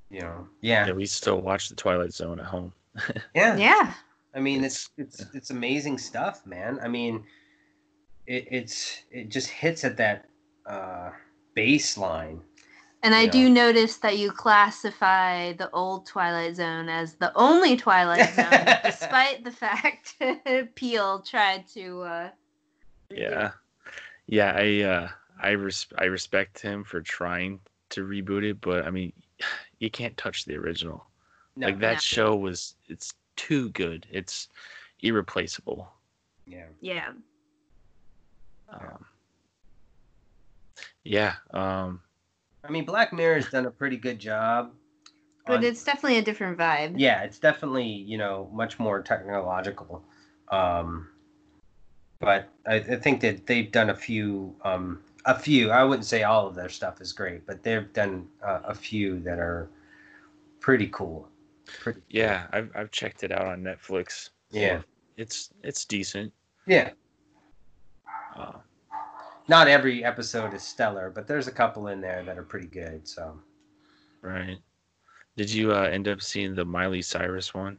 you know yeah
Yeah, we still watch the Twilight Zone at home. (laughs)
yeah
Yeah.
I mean, it's it's it's amazing stuff, man. I mean, it, it's it just hits at that uh, baseline.
And I
Yeah.
do notice that you classify the old Twilight Zone as the only Twilight (laughs) Zone, despite the fact (laughs) Peele tried to. Uh,
Yeah. Yeah, I uh I res- I respect him for trying to reboot it, but I mean, (sighs) you can't touch the original.
No,
like that
No.
show was it's too good. It's irreplaceable.
yeah,
yeah.
Um, yeah. Um,
I mean, Black Mirror's done a pretty good job.
But
on-
it's definitely a different vibe.
yeah, it's definitely you know much more technological. Um, but I, I think that they've done a few, um, a few. I wouldn't say all of their stuff is great, but they've done uh, a few that are pretty cool. Pretty,
yeah, I've I've checked it out on Netflix.
Yeah.
It's it's decent.
yeah.
Uh,
not every episode is stellar, but there's a couple in there that are pretty good. So
right. Did you uh, end up seeing the Miley Cyrus one?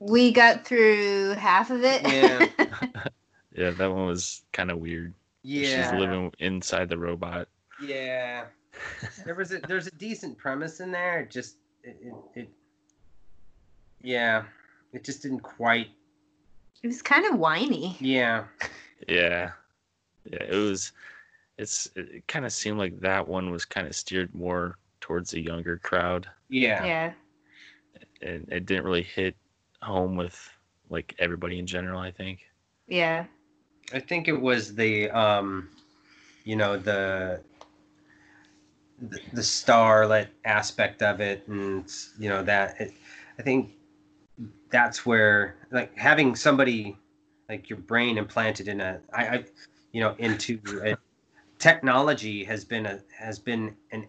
We got through half of it.
Yeah. (laughs)
Yeah, that one was kind of weird.
Yeah,
She's living inside the robot.
yeah. (laughs) There was a there's a decent premise in there. It just it, it, it yeah, it just didn't quite.
it was kind of whiny.
Yeah,
Yeah. Yeah, it was it's it kind of seemed like that one was kind of steered more towards a younger crowd
yeah,
Yeah.
and it didn't really hit home with like everybody in general. I think.
Yeah.
I think it was the um, you know the the, starlet aspect of it, and you know that it, I think that's where like having somebody like your brain implanted in a I, I you know into a, technology has been a has been an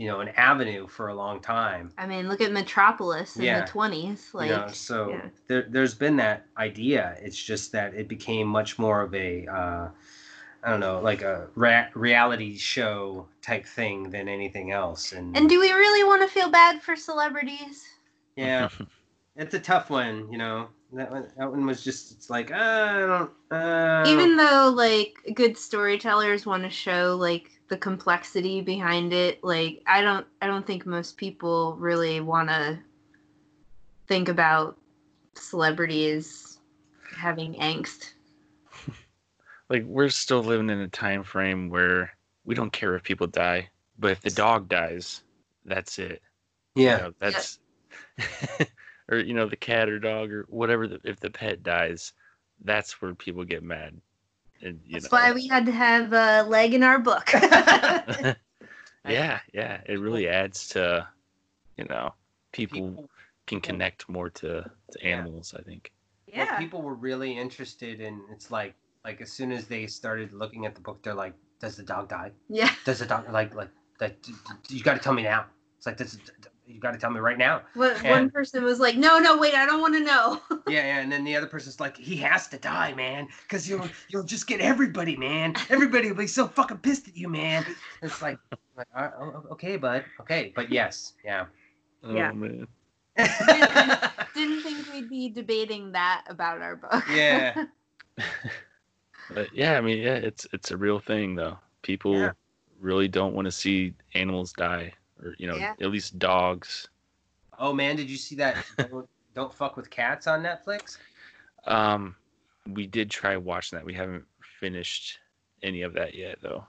you know an avenue for a long time
I mean, look at Metropolis in
Yeah.
the 20s. Like,
you know, so
yeah.
there, there's been that idea. It's just that it became much more of a, uh, I don't know, like a ra- reality show type thing than anything else. And,
and do we really want to feel bad for celebrities?
yeah, (laughs) it's a tough one. You know, that one, that one was just, it's like, uh, I don't, uh,
Even though, like, good storytellers want to show, like, the complexity behind it, like, I don't, I don't think most people really want to think about celebrities having angst. (laughs)
like we're still living in a time frame where we don't care if people die, but if the dog dies, that's it. You
yeah,
know, that's (laughs) or you know the cat or dog or whatever. The, if the pet dies, that's where people get mad. And you
That's
know,
why we had to have a leg in our book. (laughs) (laughs)
yeah, yeah, it really adds to you know people,
people,
can connect more to to
Yeah.
animals. I think.
well, people were really interested in, it's like, like as soon as they started looking at the book, they're like, does the dog die?
Yeah.
Does the dog, like, like, that, d- d- you got to tell me now. It's like, this, is- you got to tell me right now.
One,
And-
one person was like, "No, no, wait, I don't want to know."
Yeah, (laughs) yeah, and then the other person's like, he has to die, man, because you'll you'll just get everybody, man. Everybody will be so fucking pissed at you, man. It's like, like "Uh, oh, okay, bud, okay, but yes, yeah.
Yeah.
Oh man. (laughs)
Didn't think we'd be debating that about our book.
Yeah. (laughs)
But yeah, I mean, yeah, it's it's a real thing though. People
Yeah.
really don't want to see animals die, or you know,
Yeah.
at least dogs.
oh man, did you see that? (laughs) Don't, don't fuck with cats on Netflix.
Um, we did try watching that. We haven't finished any of that yet, though.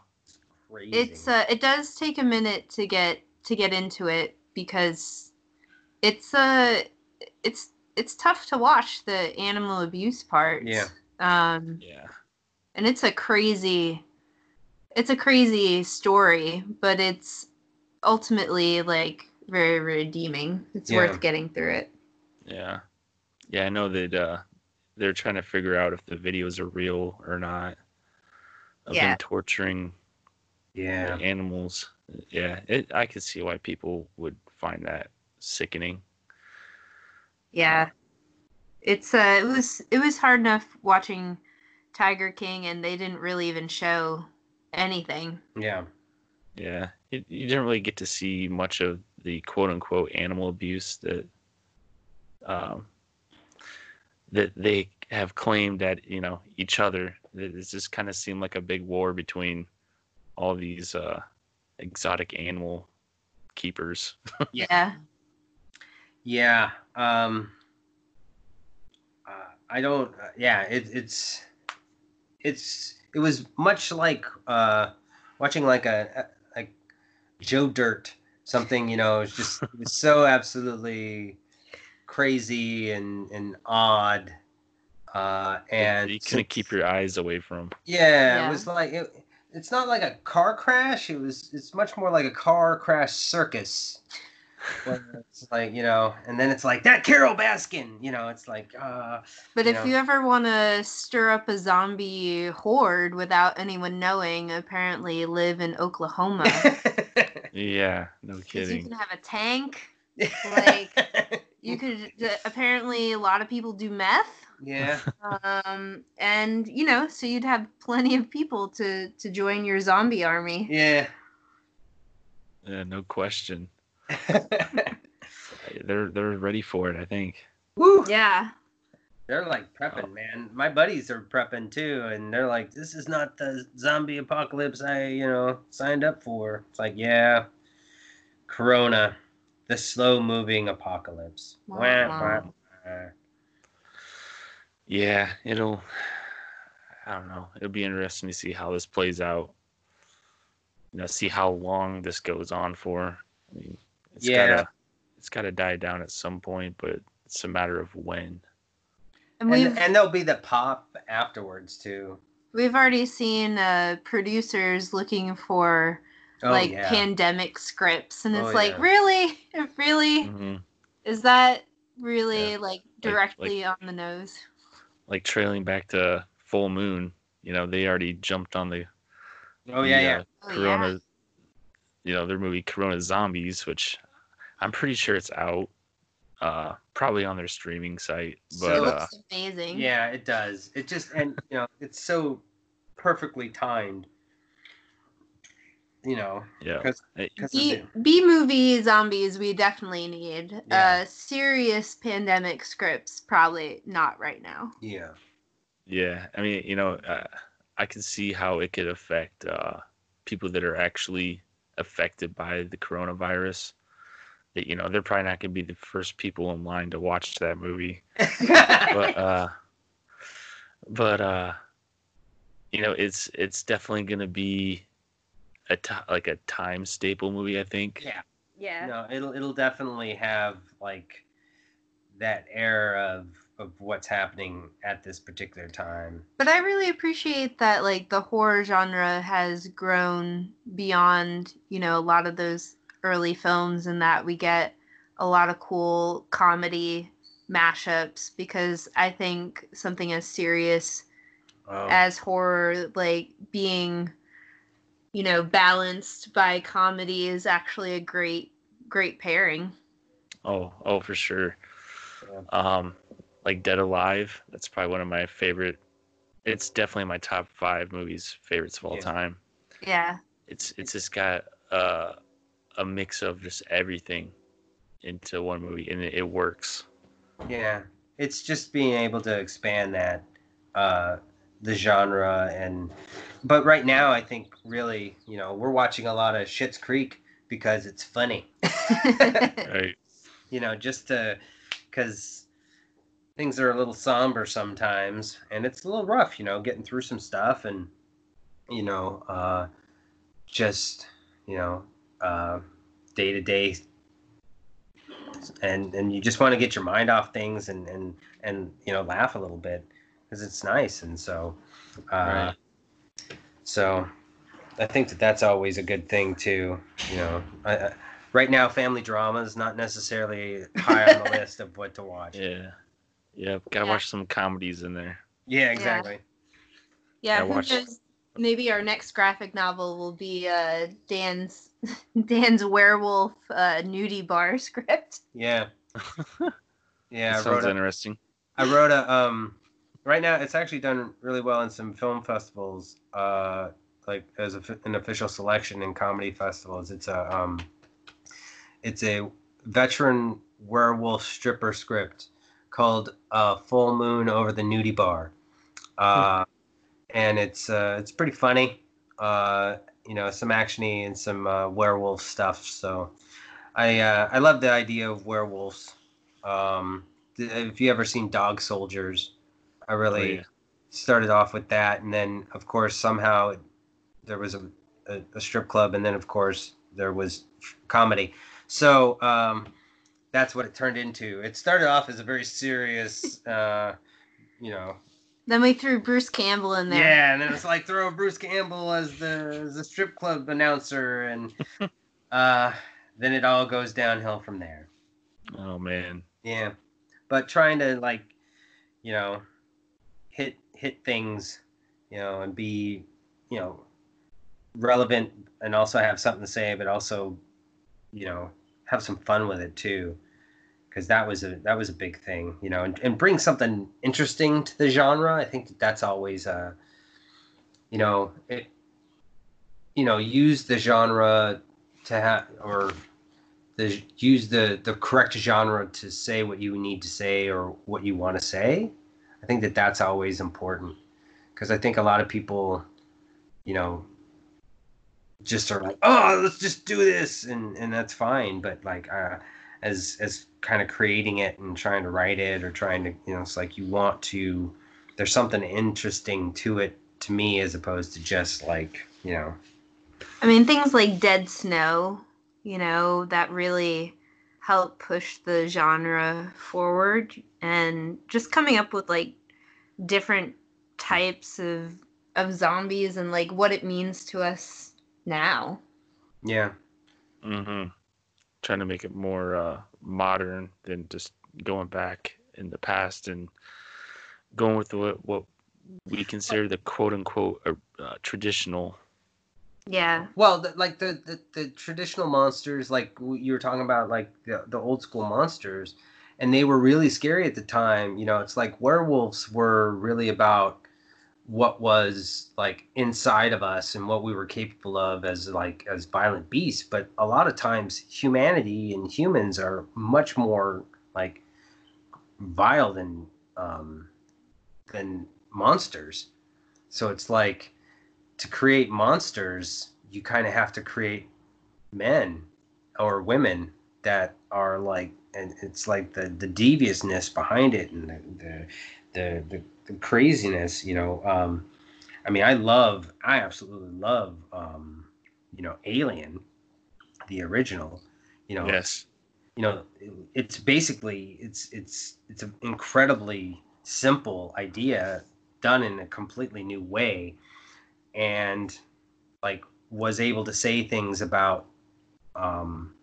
Crazy.
it's uh, it does take a minute to get to get into it because it's uh it's it's tough to watch the animal abuse part.
Yeah.
Um,
Yeah.
and it's a crazy it's a crazy story but it's ultimately like very redeeming it's
Yeah.
worth getting through it
Yeah. Yeah, I know that uh they're trying to figure out if the videos are real or not. Of
Yeah.
them torturing
yeah.
animals. Yeah, it, I could see why people would find that sickening.
yeah it's uh it was it was hard enough watching tiger king and they didn't really even show anything
Yeah.
Yeah, it, you didn't really get to see much of the quote unquote animal abuse that um, that they have claimed at you know each other. It it just kind of seemed like a big war between all these uh, exotic animal keepers. (laughs)
yeah
Yeah. Um. Uh, I don't. Uh, yeah. It, it's. It's. It was much like uh, watching like a, a like Joe Dirt something. You know, it's just it was so absolutely crazy and and odd. Uh, and
you couldn't keep your eyes away from.
Yeah,
Yeah.
it was like it, it's not like a car crash. It was it's much more like a car crash circus. Where it's like you know, and then it's like that Carole Baskin. You know, it's like uh,
but
You
if
know.
you ever want to stir up a zombie horde without anyone knowing apparently live in oklahoma (laughs)
Yeah, no
kidding. you can have a tank Like- (laughs) you could uh, apparently a lot of people do meth
yeah,
um and you know so you'd have plenty of people to to join your zombie army
yeah.
Yeah, no question. (laughs) They're they're ready for it. I think.
Woo.
yeah
They're like prepping, oh. man. My buddies are prepping too, and they're like, "This is not the zombie apocalypse I, you know, signed up for." It's like, yeah, Corona, the slow-moving apocalypse. Wah, wah,
Wow.
wah.
Yeah, it'll. I don't know. It'll be interesting to see how this plays out. You know, see how long this goes on for. I mean, it's
Yeah.
gotta, it's gotta die down at some point, but It's a matter of when.
And
And, and there'll be the pop afterwards too.
we've already seen uh, producers looking for
Oh,
like
yeah.
pandemic scripts, and it's
Oh,
like
yeah.
really, (laughs) really,
hmm
is that really
Yeah.
like
like-
directly on the nose?
Like trailing back to Full Moon, you know, they already jumped on the
oh
the,
yeah,
uh,
yeah.
Oh, yeah.
Corona, you know, their movie Corona Zombies, which I'm pretty sure it's out, uh, probably on their streaming site. But
So-
It
uh,
looks amazing.
Yeah, it does. It just and you know, it's so perfectly timed. You know,
yeah,
because
Hey,
B B movie zombies we definitely need.
Yeah.
Uh serious pandemic scripts probably not right now.
yeah,
yeah. I mean, you know, uh, I can see how it could affect uh, people that are actually affected by the coronavirus. That you know, they're probably not going to be the first people in line to watch that movie. (laughs) but uh but uh you know it's it's definitely gonna be a ti like a time staple movie i think
yeah.
Yeah.
No, it'll it'll definitely have like that air of of what's happening at this particular time.
But I really appreciate that like the horror genre has grown beyond, you know, a lot of those early films and that we get a lot of cool comedy mashups because I think something as serious
Oh,
as horror like being you know balanced by comedy is actually a great great pairing.
oh oh for sure
Yeah.
um like dead alive that's probably one of my favorite it's definitely my top five movies favorites of all
Yeah.
time
Yeah.
it's it's just got uh a mix of just everything into one movie and it, it works
yeah. It's just being able to expand that uh the genre and but right now I think really, you know, we're watching a lot of Schitt's Creek because it's funny. (laughs)
right
you know, just to because things are a little somber sometimes, and it's a little rough, you know, getting through some stuff, and you know, uh, just you know, day to day, and and you just want to get your mind off things and and and you know, laugh a little bit because it's nice, and so, uh,
Right.
so. I think that that's always a good thing too. You know, I, I, right now family drama is not necessarily high on the (laughs) list of what to watch.
yeah yeah gotta
Yeah.
watch some comedies in there
Yeah, exactly.
Yeah,
I
who
watched-
knows? Maybe our next graphic novel will be uh, Dan's (laughs) Dan's werewolf uh, nudie bar (laughs) script.
Yeah. (laughs) Yeah,
that
I
sounds
wrote, a,
interesting
I wrote a um right now it's actually done really well in some film festivals uh like as a, an official selection in comedy festivals. It's a um it's a veteran werewolf stripper script called uh Full Moon Over the Nudie Bar. Uh and it's uh it's pretty funny. Uh you know, some actiony and some uh, werewolf stuff. So I uh, I love the idea of werewolves. Um, th- if you ever seen Dog Soldiers, I really
Oh, yeah.
started off with that, and then of course somehow there was a, a, a strip club, and then of course there was comedy. So um, that's what it turned into. It started off as a very serious, uh, you know,
Then we threw Bruce Campbell in there.
yeah, and then it's like throw Bruce Campbell as the as the strip club announcer, and (laughs) uh, then it all goes downhill from there.
oh man
Yeah, but trying to like, you know, hit hit things, you know, and be, you know, relevant and also have something to say, but also, you know, have some fun with it too, because that was a that was a big thing, you know, and, and bring something interesting to the genre. I think that that's always, uh, you know, it, you know, use the genre to have or the use the the correct genre to say what you need to say or what you want to say i think that that's always important because i think a lot of people you know just are like oh let's just do this and and that's fine but like uh as as kind of creating it and trying to write it or trying to you know it's like you want to there's something interesting to it to me as opposed to just like you know
I mean, things like Dead Snow, you know, that really help push the genre forward and just coming up with like different types of of zombies and like what it means to us now.
Yeah.
Mm-hmm. Trying to make it more uh, modern than just going back in the past and going with what what we consider the quote unquote uh, uh, traditional.
Yeah.
Well, the, like the, the the traditional monsters, like you were talking about, like the the old school monsters, and they were really scary at the time. You know, it's like werewolves were really about what was like inside of us and what we were capable of as like as violent beasts but a lot of times humanity and humans are much more like vile than um than monsters. So it's like to create monsters you kind of have to create men or women that are like and it's like the the deviousness behind it and the the the, the, the craziness you know um i mean i love i absolutely love um you know alien the original you know
Yes.
you know it- it's basically it's it's it's an incredibly simple idea done in a completely new way and like was able to say things about um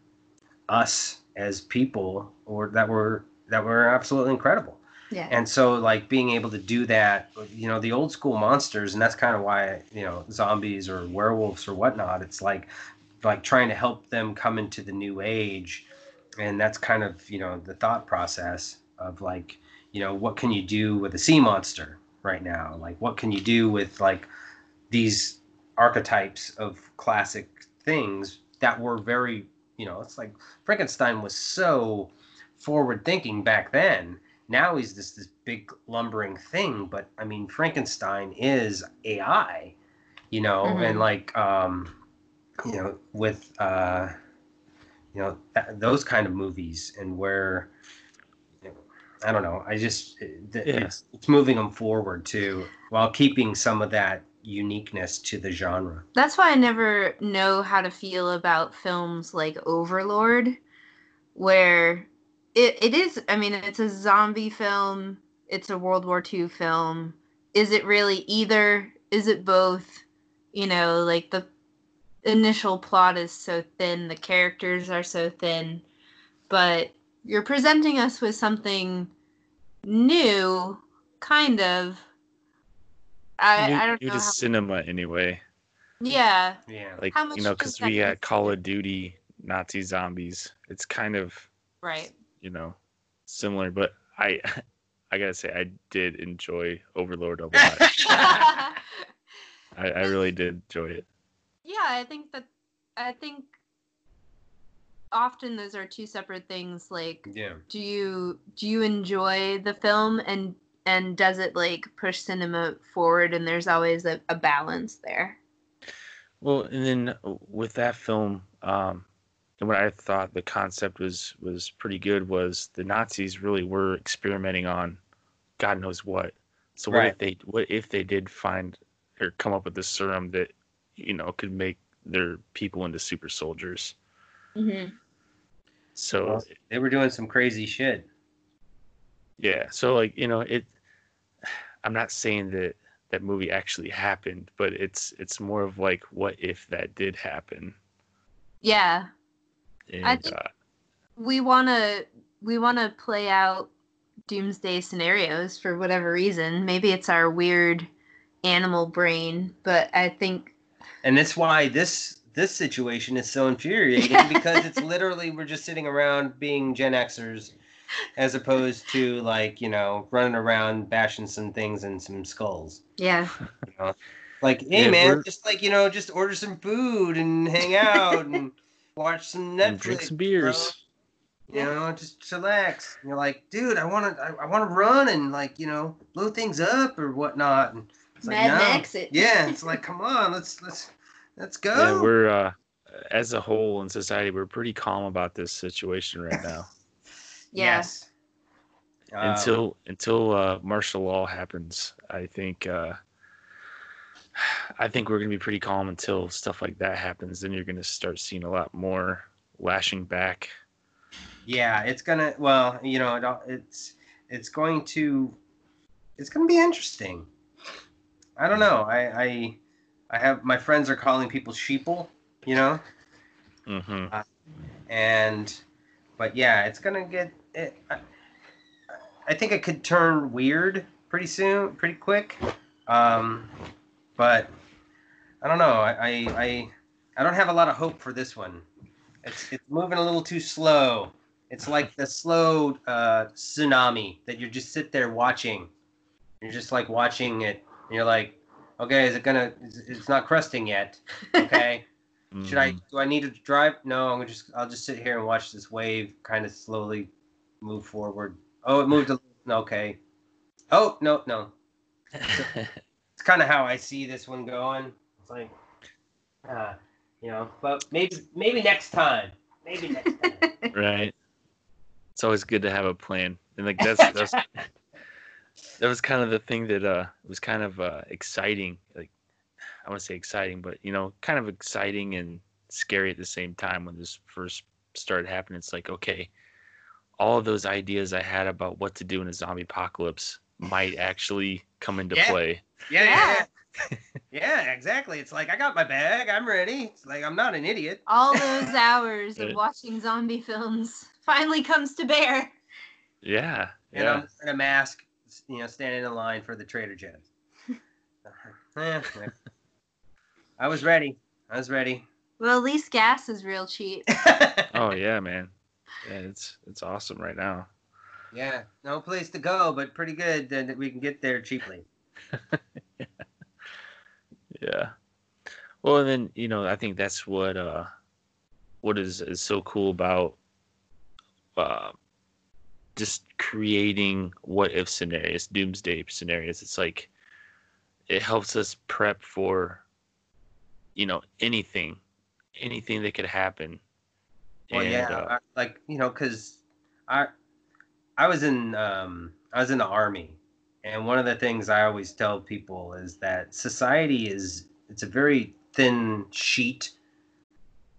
us as people or that were that were absolutely incredible
Yeah.
and so like being able to do that you know the old school monsters and that's kind of why you know zombies or werewolves or whatnot it's like like trying to help them come into the new age. And that's kind of you know the thought process of like you know what can you do with a sea monster right now? Like what can you do with like these archetypes of classic things that were very you know it's like frankenstein was so forward thinking back then now he's this this big lumbering thing but i mean frankenstein is ai you know
Mhm.
and like um you know with uh you know th- those kind of movies and where you know, i don't know i just th-
Yeah.
it's, it's moving them forward too while keeping some of that uniqueness to the genre
That's why I never know how to feel about films like Overlord, where it, it is, I mean, it's a zombie film, it's a World War II film. Is it really either? Is it both? You know, like the initial plot is so thin, the characters are so thin, but you're presenting us with something new, kind of. I,
new,
I don't
new
know.
to
How,
cinema anyway.
yeah.
yeah
Like
How
you know, because we had Call of Duty, Nazi zombies. It's kind of
Right.
You know similar, but I (laughs) I gotta say I did enjoy Overlord a lot. (laughs) I, I really did enjoy it.
yeah, I think that I think often those are two separate things. Like,
yeah
do you do you enjoy the film and and does it like push cinema forward? And there's always a, a balance there.
Well, and then with that film, um, and what I thought the concept was was pretty good was the Nazis really were experimenting on God knows what. So what
Right.
if they what if they did find or come up with a serum that you know could make their people into super soldiers?
Mm-hmm.
So
Well, they were doing some crazy shit
yeah, so like you know it. I'm not saying that that movie actually happened, but it's it's more of like what if that did happen.
Yeah,
And,
I think-
uh,
we wanna we wanna play out doomsday scenarios for whatever reason. Maybe it's our weird animal brain, but I think
and that's why this this situation is so infuriating (laughs) because it's literally we're just sitting around being gen xers as opposed to like you know running around bashing some things and some skulls
yeah.
you know like hey
Yeah,
man
we're-
just like you know just order some food and hang out and (laughs) watch some netflix
and drink some
bro.
beers.
you know just chillax and you're like dude i want to I, I want to run and like you know blow things up or whatnot and it's like,
Mad
no.
Max it.
yeah it's (laughs) like come on let's let's let's go
Yeah, we're uh, as a whole in society, we're pretty calm about this situation right now. (laughs)
Yeah.
Yes. Um,
until until uh, martial law happens, I think uh, I think we're gonna be pretty calm until stuff like that happens. Then you're gonna start seeing a lot more lashing back.
Yeah, it's gonna. Well, you know, it, it's it's going to it's going to be interesting. I don't know. I I I have my friends are calling people sheeple. You know,
Mm-hmm.
and but yeah, it's gonna get. It, I, I think it could turn weird pretty soon, pretty quick. Um, but I don't know. I, I I don't have a lot of hope for this one. It's it's moving a little too slow. It's like the slow uh, tsunami that you just sit there watching. You're just like watching it. And you're like, okay, is it gonna? It's it's not crusting yet. Okay. (laughs) Should I? Do I need to drive? No, I'm just. I'll just sit here and watch this wave kind of slowly move forward. Oh, it moved. A, little okay. Oh no, no. (laughs) It's kind of how I see this one going. It's like, uh, you know, but maybe maybe next time. Maybe next time. (laughs)
right? It's always good to have a plan, and like that's that's that was kind of the thing that uh was kind of uh exciting. Like I want to say exciting, but you know, kind of exciting and scary at the same time when this first started happening. It's like okay, all of those ideas I had about what to do in a zombie apocalypse might actually come into
Yeah.
play.
Yeah, yeah, yeah. yeah, exactly. It's like I got my bag. I'm ready. It's like I'm not an idiot.
All those (laughs) hours of watching zombie films finally comes to bear.
Yeah,
And
yeah.
I'm in a mask, you know, standing in line for the Trader Joe's. (laughs) Eh. I was ready. I was ready.
Well, at least gas is real cheap. (laughs)
Oh yeah, man. Yeah, it's it's awesome right now.
Yeah, no place to go, but pretty good that we can get there cheaply. (laughs)
Yeah. Well, and then you know, I think that's what uh, what is is so cool about uh, just creating what if scenarios, doomsday scenarios. It's like it helps us prep for you know anything, anything that could happen.
Well,
And,
yeah,
uh,
I, like you know, because I I was in um I was in the army, and one of the things I always tell people is that society is it's a very thin sheet,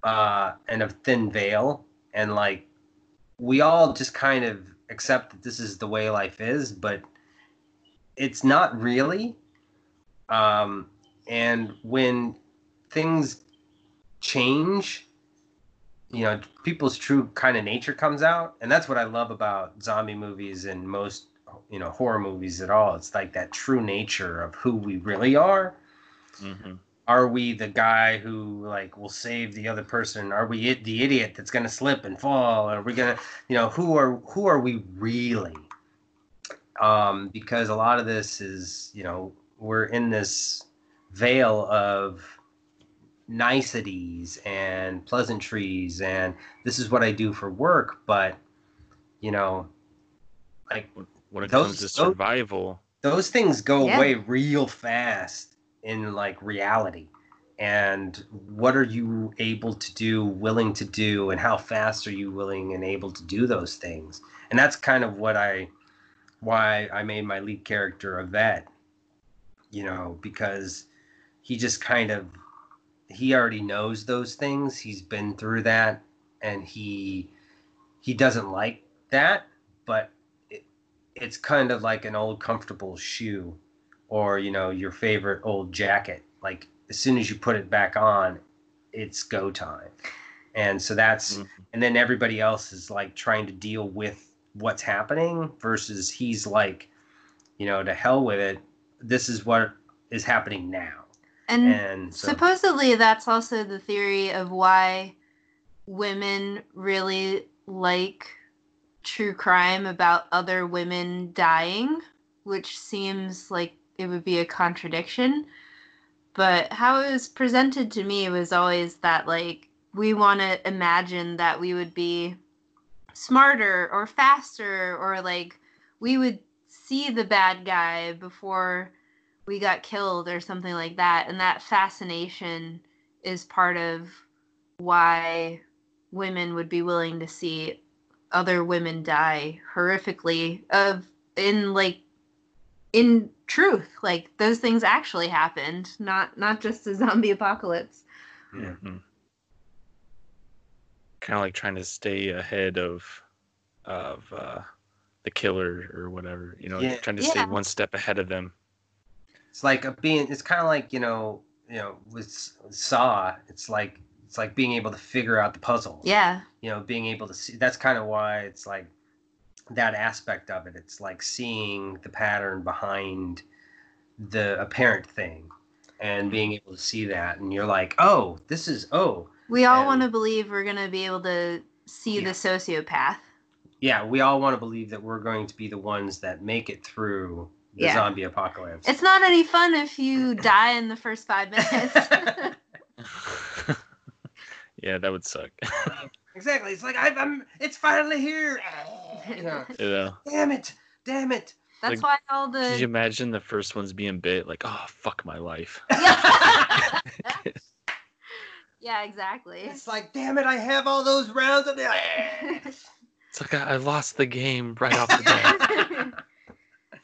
uh, and a thin veil, and like we all just kind of accept that this is the way life is, but it's not really. Um, and when things change you know people's true kind of nature comes out and that's what i love about zombie movies and most you know horror movies at all. It's like that true nature of who we really are.
Mhm.
are we the guy who like will save the other person? Are we it, the idiot that's going to slip and fall? Are we going to you know who are who are we really? Um because a lot of this is you know we're in this veil of niceties and pleasantries and this is what I do for work but you know like
when it
Those-
comes to
those-
survival,
those things go
Yeah.
away real fast in like reality. And what are you able to do willing to do and how fast are you willing and able to do those things? And that's kind of what i why i made my lead character a vet you know because he just kind of he already knows those things. He's been through that and he he doesn't like that but it, it's kind of like an old comfortable shoe or you know your favorite old jacket. Like as soon as you put it back on it's go time. And so that's
Mhm.
and then everybody else is like trying to deal with what's happening versus he's like you know to hell with it. This is what is happening now.
And
and so
supposedly that's also the theory of why women really like true crime about other women dying, which seems like it would be a contradiction. But how it was presented to me was always that like we want to imagine that we would be smarter or faster or like we would see the bad guy before we got killed or something like that and that fascination is part of why women would be willing to see other women die horrifically of in like in truth like those things actually happened not not just a zombie apocalypse
Yeah.
Kind of like trying to stay ahead of of uh, the killer or whatever. You know,
Yeah.
trying to
Yeah.
stay one step ahead of them.
It's like a being. It's kind of like you know, you know, with Saw. It's like it's like being able to figure out the puzzle.
Yeah.
You know, being able to see. That's kind of why it's like that aspect of it. It's like seeing the pattern behind the apparent thing, and hmm. being able to see that, and you're like, oh, this is oh,
We all want to believe we're gonna be able to see
Yeah.
the sociopath.
yeah. We all want to believe that we're going to be the ones that make it through the
Yeah.
zombie apocalypse.
It's not any fun if you die in the first five minutes. (laughs) (laughs) (laughs)
yeah, that would suck. (laughs)
exactly. It's like I've, I'm. It's finally here. You know,
you
damn it! Damn it!
That's
Like,
why all the.
could you imagine the first ones being bit? Like, oh fuck my life. (laughs) (laughs)
yeah, exactly.
It's like, damn it, I have all those rounds of the.
It's like I, I lost the game right off the bat.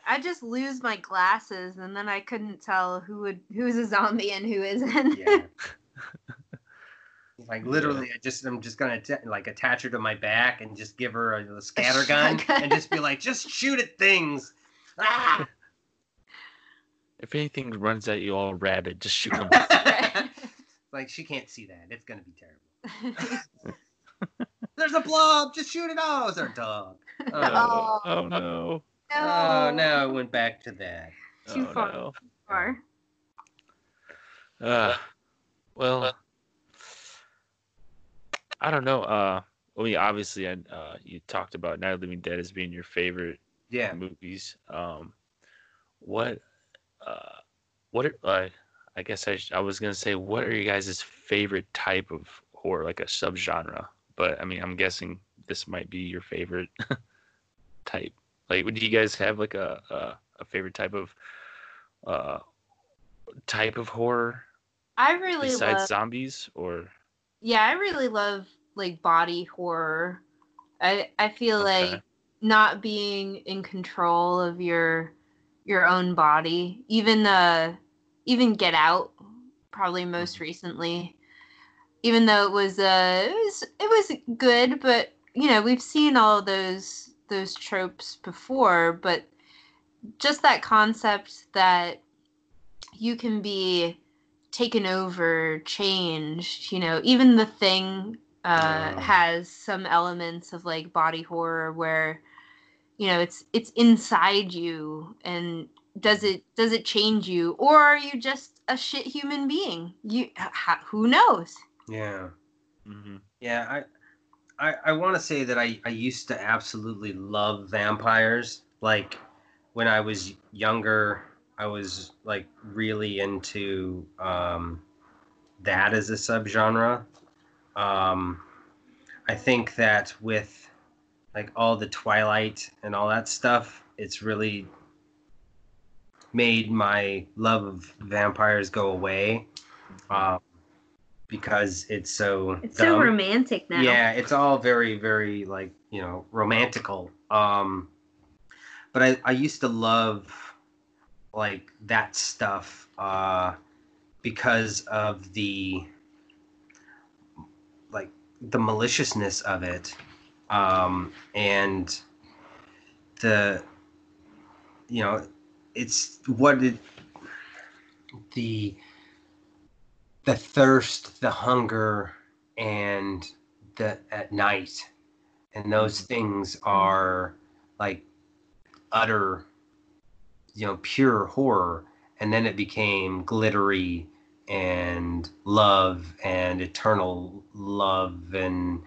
I just lose my glasses, and then I couldn't tell who would who's a zombie and who isn't.
yeah. Like literally, I just I'm just gonna atta- like attach her to my back and just give her a, a (laughs) scatter gun and just be like, just shoot at things. Ah!
if anything runs at you all rabid, just shoot them. (laughs) (laughs)
like she can't see that. It's gonna be terrible. There's a blob. Just shoot it. Oh, it's our dog. Oh,
Oh, oh no.
oh now it went back to that.
Too
oh,
far.
no.
Far.
Uh, well, I don't know. Uh, well, yeah, obviously, I, uh, you talked about Night of the Living Dead as being your favorite
Yeah.
movies. Um, what, uh, what are, uh, I guess I, sh- I was gonna say, what are you guys' favorite type of horror, like a subgenre? But I mean, I'm guessing this might be your favorite (laughs) type. Like, would you guys have like a a, a favorite type of uh type of horror
I really
besides
love.
zombies or
Yeah, I really love like body horror. I I feel
Okay.
like not being in control of your your own body, even uh even Get Out, probably most recently. Even though it was uh it was it was good, but you know we've seen all those those tropes before, but just that concept that you can be taken over, changed. You know, even the thing uh,
Yeah.
has some elements of like body horror where you know it's it's inside you and does it does it change you or are you just a shit human being you h- h- who knows
Yeah.
Mhm.
Yeah, I I, I want to say that I, I used to absolutely love vampires. Like when I was younger, I was like really into um, that as a subgenre. Um, I think that with like all the Twilight and all that stuff, it's really made my love of vampires go away. Um, because it's so
it's so romantic now
Yeah, it's all very, very like you know romantical. Um, but I I used to love like that stuff uh, because of the like the maliciousness of it um, and the you know it's what it the the thirst the hunger and the at night. And those things are like utter you know pure horror and then it became glittery and love and eternal love and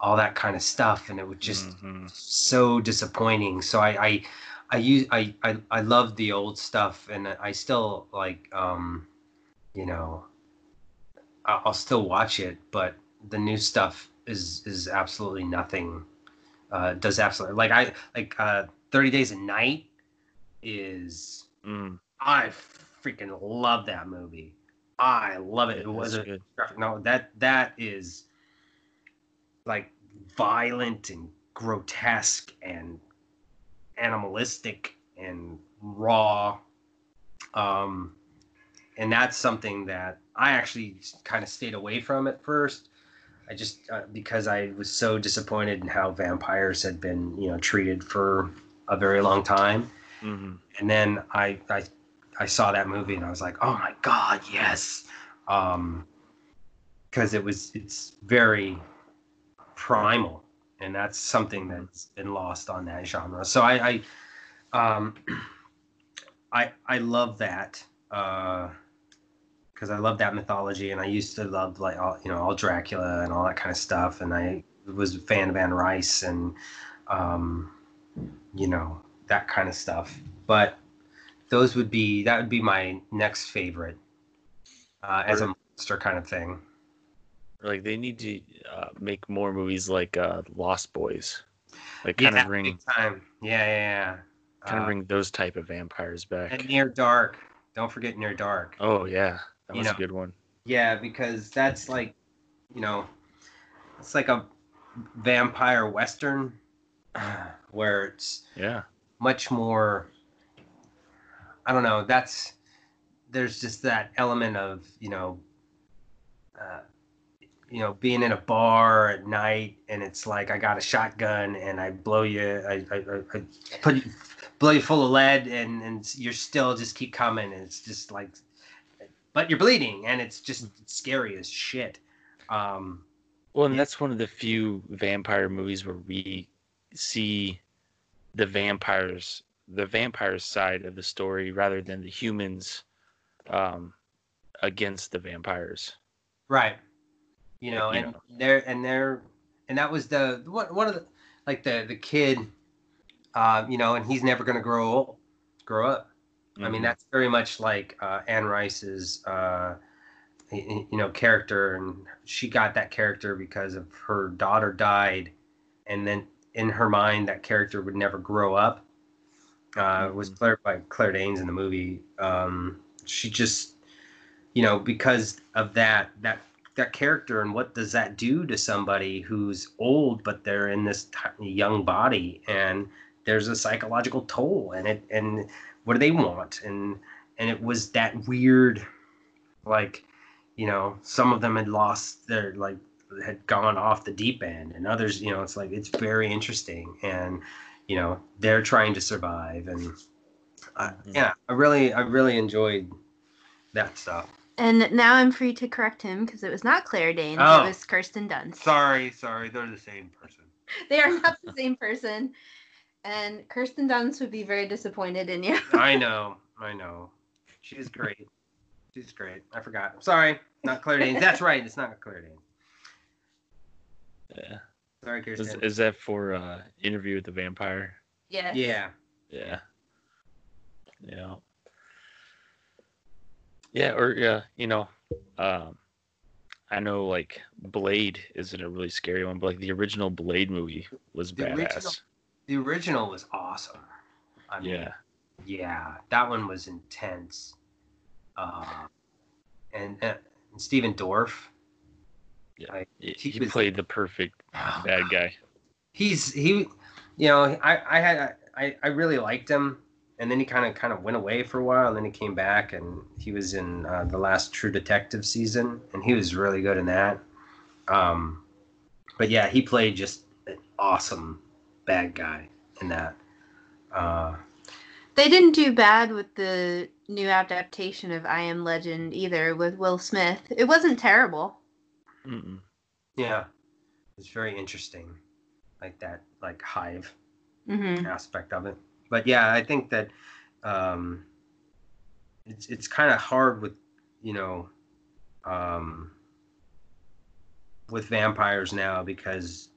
all that kind of stuff and it was just
Mhm.
so disappointing. So I I I use I I, I love the old stuff and I still like um you know I'll still watch it, but the new stuff is is absolutely nothing. Uh, does absolutely like I like uh, Thirty Days of Night is
Mm,
I freaking love that movie. I love it. It was a novel. That that is like violent and grotesque and animalistic and raw. Um, and that's something that I actually kind of stayed away from at first. I just uh, because I was so disappointed in how vampires had been, you know, treated for a very long time,
hmm
and then I I I saw that movie and I was like, oh my god, yes, um, because it was it's very primal, and that's something that's been lost on that genre. So I I um (clears throat) I I love that. Uh, because I love that mythology, and I used to love like all you know all Dracula and all that kind of stuff, and I was a fan of Anne Rice and um, you know that kind of stuff. But those would be that would be my next favorite uh, as a monster kind of thing.
Like they need to uh, make more movies like uh, Lost Boys, like kind
yeah,
of bring
time. Yeah, yeah, yeah.
kind of
Uh,
bring those type of vampires back.
and Near Dark. Don't forget Near Dark.
oh yeah, that
You
was a good one.
Yeah, because that's like, you know, it's like a vampire western (sighs) where it's
Yeah,
much more. I don't know. That's there's just that element of you know, uh, you know, being in a bar at night and it's like I got a shotgun and I blow you, I, I, I, put you, blow you full of lead and and you're still just keep coming and it's just like, but you're bleeding and it's just scary as shit. Um,
well, and
Yeah.
that's one of the few vampire movies where we see the vampires, the vampires side of the story, rather than the humans um, against the vampires.
Right. You know,
You
and
know.
they're and they're and that was the one one of the like the the kid, uh, you know, and he's never gonna grow old, grow up. I mean,
Mhm.
that's very much like uh, Anne Rice's, uh, you know, character, and she got that character because of her daughter died, and then in her mind, that character would never grow up. Uh, It was
Mhm.
Claire by Claire Danes in the movie. Um, she just, you know, because of that, that that character, and what does that do to somebody who's old but they're in this tiny young body, and there's a psychological toll, and it and what do they want and and it was that weird like you know some of them had lost their like had gone off the deep end and others you know it's like it's very interesting and you know they're trying to survive and I,
Mhm.
yeah i really i really enjoyed that stuff
And now I'm free to correct him because it was not Claire Danes,
Oh.
it was Kirsten Dunst.
sorry sorry they're the same person (laughs)
They are not the same person. And Kirsten Dunst would be very disappointed in you.
i (laughs) know i know she's great she's great i forgot sorry not claire danes that's right it's not claire danes
yeah.
sorry
Is, is that for uh, Interview with the Vampire?
yeah.
yeah
Yeah. Yeah. Yeah, or yeah, you know, um I know like Blade isn't a really scary one, but like the original Blade movie was
The
badass.
original- the original was awesome. I mean,
yeah.
yeah, that one was intense. Uh, and, and Stephen Dorff,
Yeah.
Like,
He,
he
he
was-
played the perfect (sighs)
oh,
bad guy.
he's he, you know, I I had I I really liked him, and then he kind of kind of went away for a while, and then he came back, and he was in uh, the last True Detective season, and he was really good in that. Um, but yeah, he played just an awesome bad guy in that. Uh,
They didn't do bad with the new adaptation of I Am Legend either with Will Smith. It wasn't terrible.
Mm-mm.
Yeah, it's very interesting, like that, like hive
hmm
aspect of it. But yeah, I think that um, it's it's kind of hard with you know um, with vampires now because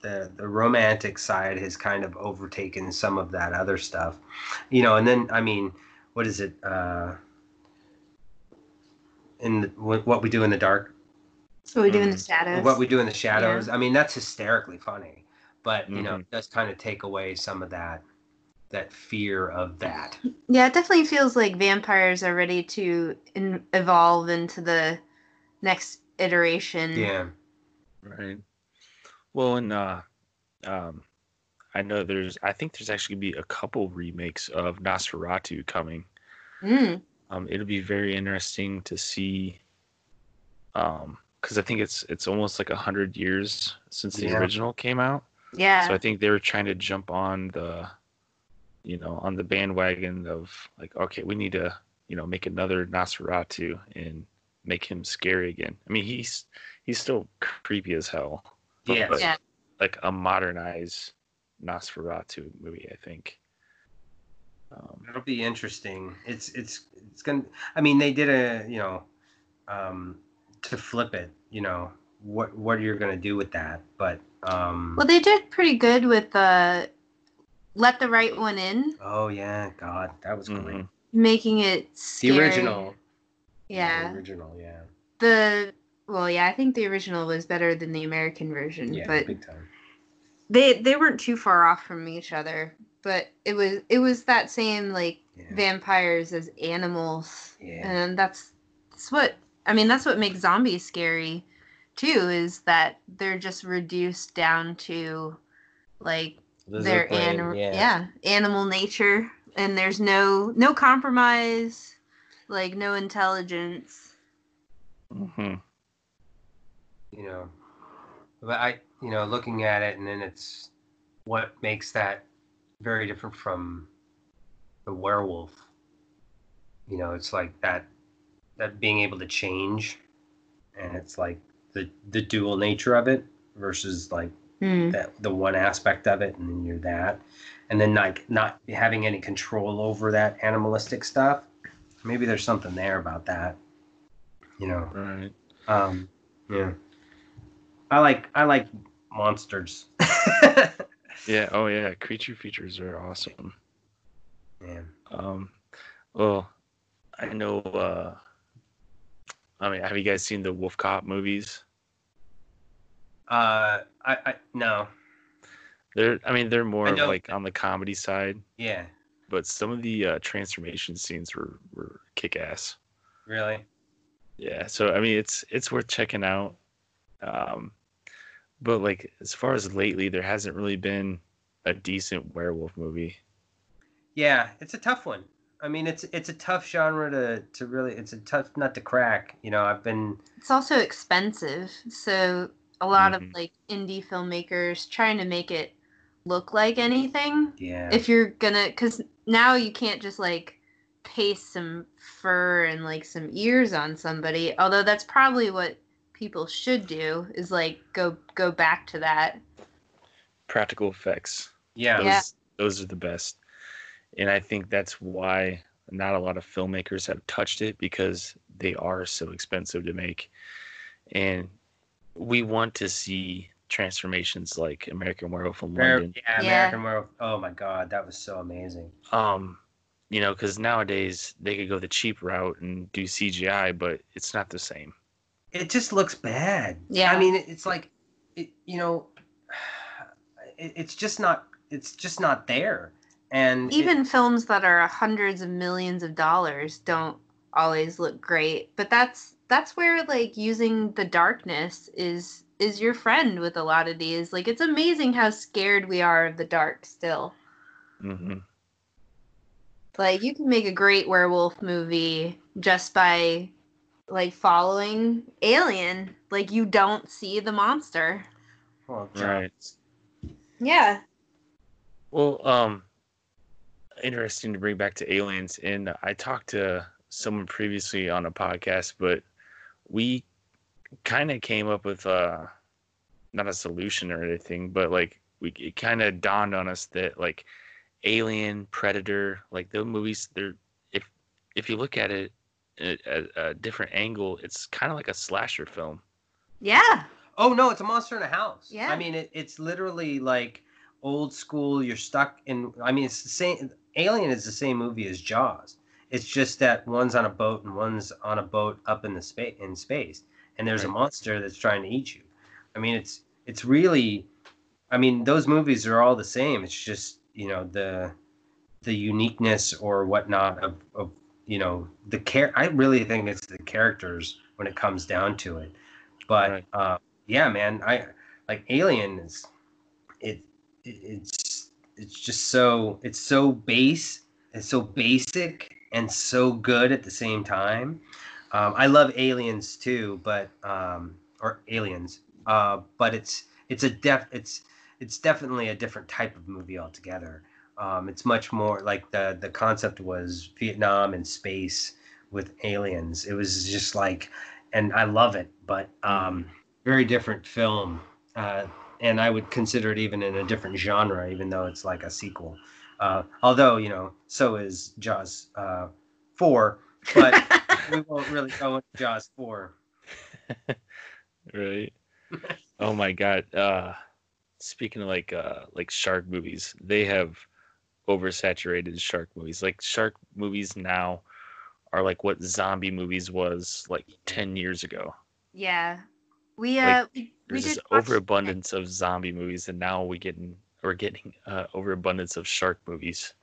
the the romantic side has kind of overtaken some of that other stuff, you know. And then I mean, what is it? Uh, in the, what what we do in the dark
What we do in the shadows.
what we do in the shadows. I mean, that's hysterically funny, but you know,
Mhm.
it does kind of take away some of that that fear of that.
Yeah, it definitely feels like vampires are ready to in- evolve into the next iteration.
Yeah.
Right. Well, and uh, um, I know there's. I think there's actually gonna be a couple remakes of Nosferatu coming.
Mm.
Um, it'll be very interesting to see, um, because I think it's it's almost like a hundred years since the
Yeah.
original came out.
Yeah.
So I think they were trying to jump on the, you know, on the bandwagon of like, okay, we need to, you know, make another Nosferatu and make him scary again. I mean, he's he's still creepy as hell. but,
Yes.
Yeah.
like a modernized Nosferatu movie, I think. Um,
That'll be interesting. It's it's it's gonna. I mean, they did a you know, um, to flip it. You know what what are you're gonna do with that, but um.
well, they did pretty good with uh, "Let the Right One In,"
oh yeah, God, that was great.
mhm.
making it
The original.
Yeah.
The original. Yeah.
The well, yeah, I think the original was better than the American version,
Yeah.
but
big time.
they they weren't too far off from each other. But it was it was that same like
Yeah.
vampires as animals,
Yeah.
and that's that's what I mean. That's what makes zombies scary, too. Is that they're just reduced down to like
Lizard
their
brain,
animal yeah. animal nature and there's no no compromise like no intelligence
Mhm.
you know but i you know looking at it and then it's what makes that very different from the werewolf you know it's like that that being able to change and it's like the the dual nature of it versus like
Hmm.
that the one aspect of it and then you're that and then like not having any control over that animalistic stuff maybe there's something there about that you know
Right.
um, yeah. I like I like monsters. (laughs)
Yeah. Oh yeah. Creature features are awesome.
Man.
Um, well, I know. Uh, I mean, have you guys seen the Wolf Cop movies?
Uh, I, I no.
They're, I mean, they're more of like on the comedy side,
Yeah.
but some of the uh, transformation scenes were were kick ass.
Really.
Yeah. So I mean, it's it's worth checking out. Um, but like as far as lately, there hasn't really been a decent werewolf movie.
Yeah, it's a tough one. I mean, it's it's a tough genre to to really. It's a tough nut to crack. You know, I've been.
it's also expensive so a lot
Mhm.
of like indie filmmakers trying to make it look like anything
Yeah.
if you're gonna because now you can't just like paste some fur and like some ears on somebody although that's probably what people should do is like go go back to that
Practical effects.
yeah.
Those,
Yeah.
those are the best. And I think that's why not a lot of filmmakers have touched it because they are so expensive to make. And we want to see transformations like American Werewolf in
Ver-
London.
yeah.
Yeah.
American Werewolf. Oh my God, that was so amazing.
Um, you know, because nowadays they could go the cheap route and do CGI, but it's not the same.
it just looks bad.
Yeah.
I mean, it's like, it, you know, (sighs) it, it's just not. It's just not there. And it-
even films that are hundreds of millions of dollars don't always look great but that's that's where like using the darkness is is your friend with a lot of these. Like it's amazing how scared we are of the dark still.
Mm-hmm.
like you can make a great werewolf movie just by like following alien. Like you don't see the monster.
Well,
Right.
yeah.
Well, um, interesting to bring back to aliens. And I talked to someone previously on a podcast, but we kind of came up with a not a solution or anything, but like we it kind of dawned on us that like Alien, Predator, like those movies, they're if if you look at it at at a different angle, it's kind of like a slasher film.
yeah
Oh no, it's a monster in a house.
Yeah.
I mean, it, it's literally like old school. You're stuck in. I mean, it's the same. Alien is the same movie as Jaws. It's just that one's on a boat and one's on a boat up in the space in space, and there's a monster that's trying to eat you. I mean, it's it's really. I mean, those movies are all the same. It's just you know the the uniqueness or whatnot of, of you know the care. I really think it's the characters when it comes down to it. But
Right.
uh, yeah, man, I like Alien is it, it it's it's just so it's so base it's so basic and so good at the same time. Um, I love Aliens too, but um, or aliens. Uh, but it's it's a def it's it's definitely a different type of movie altogether. Um, it's much more like the the concept was Vietnam and space with aliens. It was just like, and I love it, but um, very different film. Uh, and I would consider it even in a different genre, even though it's like a sequel. Uh, although you know, so is Jaws uh, four, but (laughs) we won't really go into Jaws four. (laughs)
right. oh my god. Uh, speaking of like uh like shark movies, they have oversaturated shark movies. Like shark movies now are like what zombie movies was like ten years ago.
Yeah. We uh we, we
There's this
did watch-
overabundance of zombie movies, and now we getting we're getting uh, overabundance of shark movies.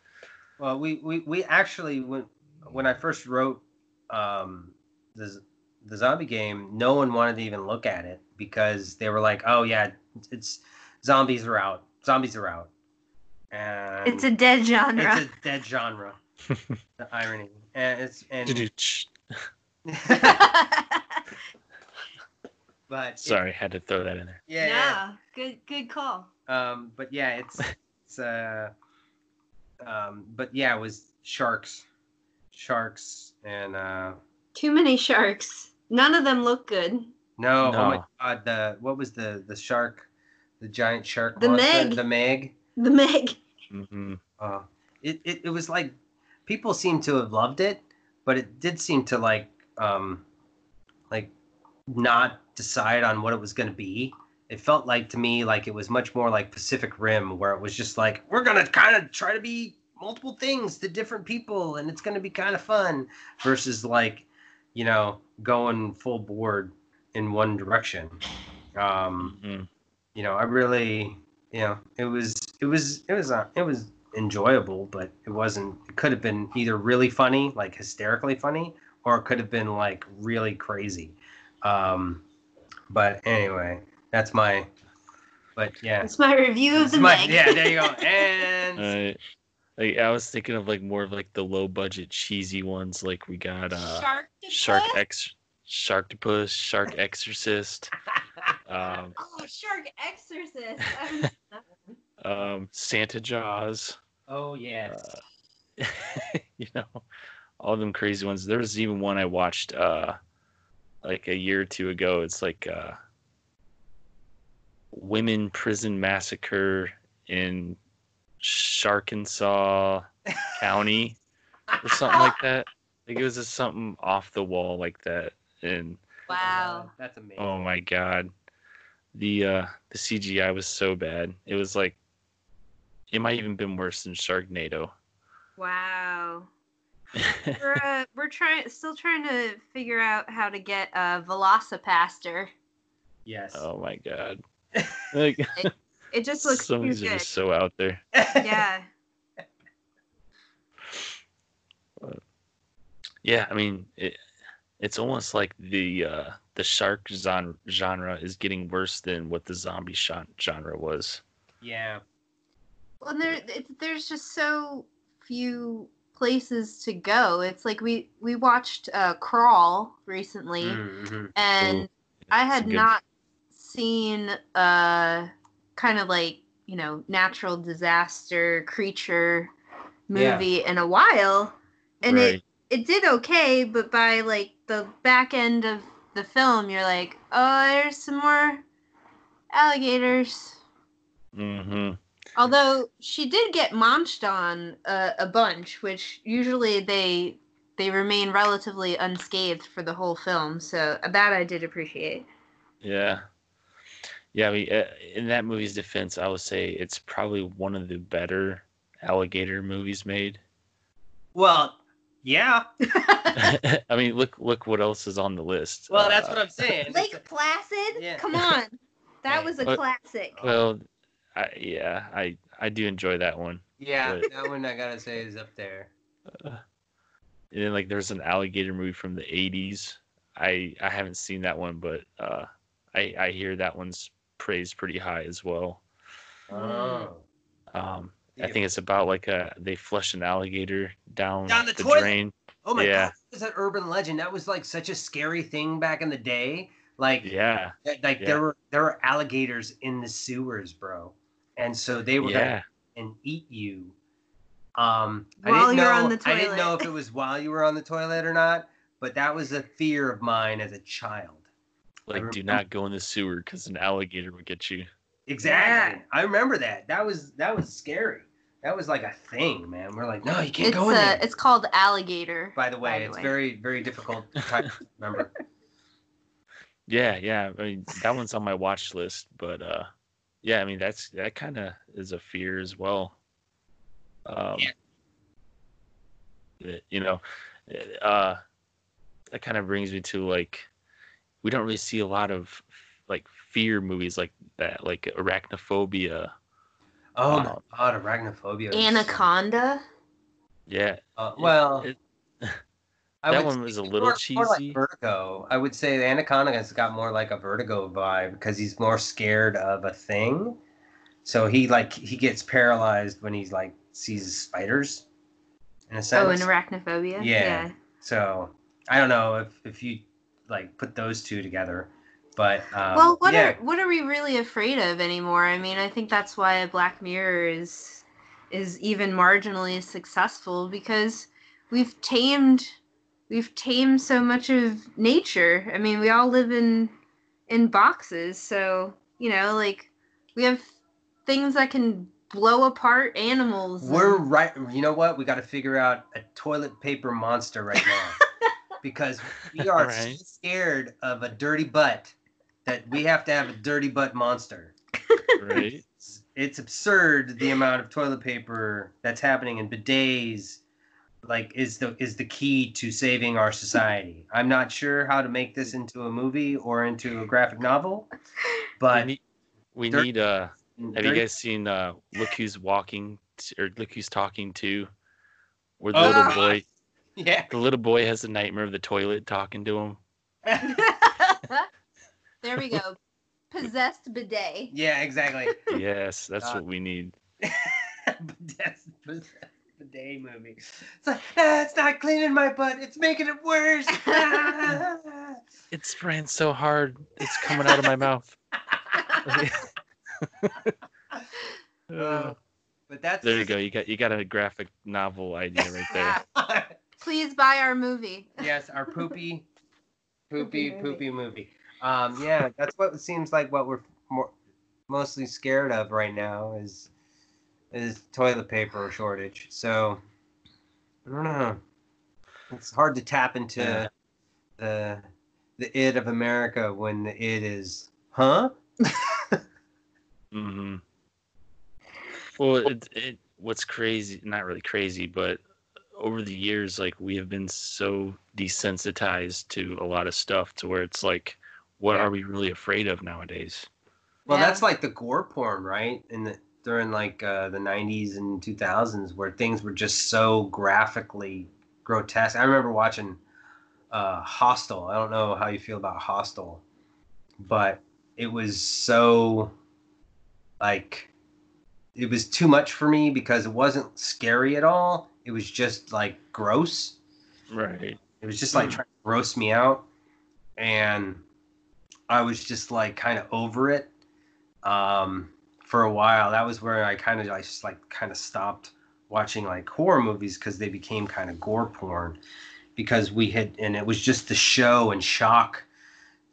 Well, we we, we actually when when I first wrote um, the the zombie game, no one wanted to even look at it because they were like, "Oh yeah, it's zombies are out. Zombies are out." And
It's a dead genre.
it's a (laughs) dead genre. (laughs) the irony, and it's and (laughs) but it-
Sorry, had to throw that in there.
yeah, yeah.
no, good good call.
Um, but yeah, it's (laughs) it's uh, um, but yeah, it was sharks, sharks, and uh,
Too many sharks. None of them look good.
no, oh my god, the what was the the shark, the giant shark,
The
monster?
Meg.
the Meg.
The Meg.
Mm-hmm.
Uh, it, it it was like people seem to have loved it, but it did seem to like um, like not decide on what it was going to be. It felt like to me like it was much more like Pacific Rim, where it was just like we're gonna kind of try to be multiple things to different people, and it's gonna be kind of fun, versus like you know going full board in one direction. Um,
hmm
you know, I really, you know, it was, it was, it was, uh, it was enjoyable, but it wasn't. It could have been either really funny, like hysterically funny, or it could have been like really crazy. Um, but anyway, that's my. But yeah,
That's my review of the
my-
Meg.
yeah, there you go. (laughs) And
Uh, like I was thinking of like more of like the low budget cheesy ones. Like we got uh,
Sharktopus?
Shark X, Sharktopus, Shark Exorcist, (laughs) um,
Oh, Shark Exorcist. I haven't seen that one.
um, Santa Jaws.
oh yes,
uh, (laughs) you know, all them crazy ones. There was even one I watched uh like a year or two ago. It's like uh women prison massacre in Sharkansas (laughs) County or something like that. Like it was just something off the wall like that. And
Wow.
that's amazing.
oh my god. The uh the CGI was so bad. It was like it might even been worse than Sharknado.
Wow. We're uh, we're trying still trying to figure out how to get a VelociPastor.
Yes.
Oh my god. (laughs) Like
It just looks
some of these
good.
just so out there.
Yeah. (laughs)
Yeah, I mean it, it's almost like the uh the shark genre, genre is getting worse than what the zombie shot genre was.
yeah.
Well, and there it, there's just so few places to go. It's like we we watched uh, Crawl recently,
Mhm.
and I had not seen a kind of like you know natural disaster creature
Yeah.
movie in a while, and it it did okay, but by like the back end of the film, you're like, oh, there's some more alligators.
Mm-hmm.
Although she did get munched on a, a bunch, which usually they they remain relatively unscathed for the whole film. So that I did appreciate.
Yeah. Yeah, I mean, uh, in that movie's defense, I would say it's probably one of the better alligator movies made.
Well, yeah. (laughs) (laughs)
I mean, look look what else is on the list.
Well, that's
Uh,
what I'm saying.
Lake Placid,
Yeah.
come on, (laughs) that was a
But-
classic.
Well, I, yeah, I I do enjoy that one.
yeah,
but-
that one I gotta say is up there.
And then like there's an alligator movie from the 80s. I I haven't seen that one, but uh, I I hear that one's praised pretty high as well.
Oh.
Um, I think it's about like a they flush an alligator down,
Down the
the, drain.
Oh my
Yeah.
god, it's an urban legend. That was like such a scary thing back in the day Like
Yeah.
like
yeah.
there were there were alligators in the sewers, bro, and so they were
Yeah.
gonna and eat you. Um, I
While
didn't
you're
know
on the toilet.
I didn't know if it was while you were on the toilet or not, but that was a fear of mine as a child.
Like, do not go in the sewer because an alligator would get you.
Exactly. I remember that. That was that was scary. That was like a thing, man. We're like, no, you can't
It's
go in
uh,
there.
it's called alligator.
By the way,
by the
it's
way.
very very difficult to remember. (laughs)
Yeah, yeah. I mean, that one's on my watch list, but uh, yeah. I mean, that's that kind of is a fear as well. Um,
Yeah.
You know, uh, that kind of brings me to like, we don't really see a lot of like fear movies like that, like arachnophobia.
Oh my
Um,
god, arachnophobia.
Anaconda.
Yeah.
Uh, well,
it-
I
that
would
one was a little
more- more like
cheesy.
Vertigo. I would say the Anaconda has got more like a Vertigo vibe because he's more scared of a thing. So he like he gets paralyzed when he's like sees spiders. In a sense.
Oh, and arachnophobia.
Yeah. So I don't know if if you like put those two together, but um,
well, what
yeah,
are what are we really afraid of anymore? I mean, I think that's why Black Mirror is is even marginally successful because we've tamed we've tamed so much of nature. I mean, we all live in in boxes, so you know, like we have things that can blow apart animals.
we're right. You know what? We got to figure out a toilet paper monster right now (laughs) because we are
Right.
so scared of a dirty butt that we have to have a dirty butt monster.
right.
It's, it's absurd the amount of toilet paper that's happening in bidets. Like is the is the key to saving our society. I'm not sure how to make this into a movie or into a graphic novel,
we
but
need, we need uh Have you guys seen uh Look Who's Walking t- or Look Who's Talking Too where the
Oh.
little (laughs) boy
Yeah.
the little boy has a nightmare of the toilet talking to him. (laughs)
there we go. Possessed bidet.
yeah, exactly.
Yes, that's
Uh,
what we need.
but that's but the day movie. It's like, ah, it's not cleaning my butt. It's making it worse. Ah. (laughs) (laughs)
It's spraying so hard, it's coming out of my mouth. (laughs)
Uh, but that's
there you go. You got you got a graphic novel idea right there.
Please buy our movie.
yes, our poopy,
Poopy
poopy,
movie.
poopy movie. Um, yeah, that's what it seems like. What we're more mostly scared of right now is is toilet paper shortage. So I don't know. It's hard to tap into
Yeah.
the the id of America when the id is, huh? (laughs)
hmm Well, it, it what's crazy, not really crazy, but over the years, like we have been so desensitized to a lot of stuff to where it's like, what
Yeah.
are we really afraid of nowadays?
Well,
Yeah.
that's like the gore porn, right? In the during like uh, the '90s and 2000s, where things were just so graphically grotesque. I remember watching uh, Hostel. I don't know how you feel about Hostel, but it was so like it was too much for me because it wasn't scary at all. It was just like gross.
Right.
It was just like trying to gross me out. And I was just like kind of over it um, for a while. That was where I kind of, I just like kind of stopped watching like horror movies because they became kind of gore porn because we had, and it was just the show and shock,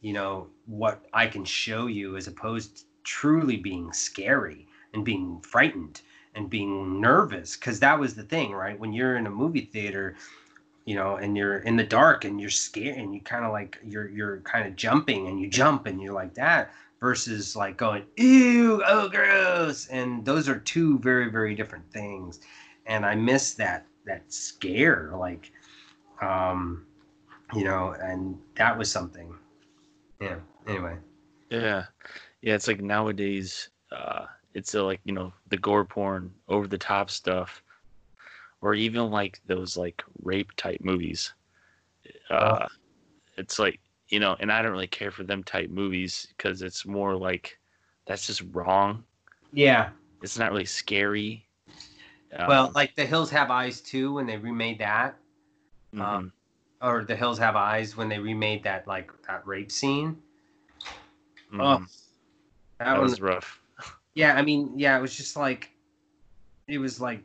you know, what I can show you as opposed to truly being scary and being frightened and being nervous because that was the thing right when you're in a movie theater you know and you're in the dark and you're scared and you kind of like you're you're kind of jumping and you jump and you're like that versus like going ew oh gross and those are two very very different things and i miss that that scare like um you know and that was something yeah anyway
Yeah. Yeah. It's like nowadays, uh, it's uh, like, you know, the gore porn, over the top stuff, or even like those like rape type movies. Uh, It's like, you know, and I don't really care for them type movies because it's more like that's just wrong.
yeah
It's not really scary.
well
Um,
like the hills have eyes too when they remade that
mhm.
um, or the hills have eyes when they remade that like that rape scene
Mhm.
Oh, that,
that
one,
was rough.
yeah. I mean, yeah, it was just like, it was like,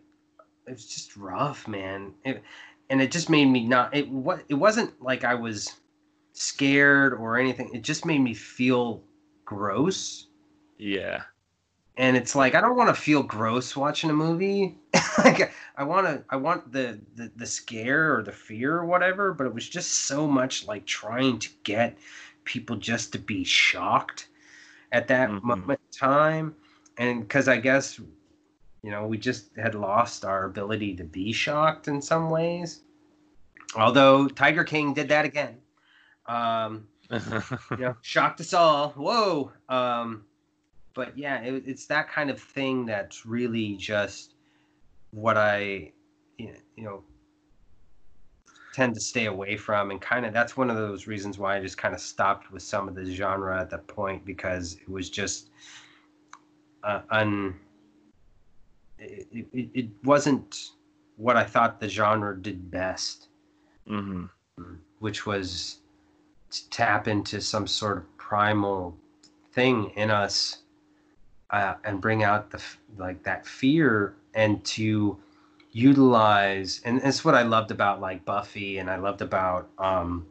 it was just rough, man. It, and it just made me not. It what it wasn't like I was scared or anything. It just made me feel gross.
Yeah.
and it's like I don't want to feel gross watching a movie. (laughs) like I want to, I want the, the the scare or the fear or whatever. But it was just so much like trying to get people just to be shocked at that
Mhm.
moment in time, and because I guess you know we just had lost our ability to be shocked in some ways. Although Tiger King did that again. Um, (laughs) you know, shocked us all. Whoa. Um, but yeah, it, it's that kind of thing that's really just what I, you know, tend to stay away from, and kind of that's one of those reasons why I just kind of stopped with some of the genre at that point because it was just uh, un. It, it, it wasn't what I thought the genre did best
hmm
which was to tap into some sort of primal thing in us uh, and bring out the like that fear and to utilize and it's what I loved about like Buffy and I loved about um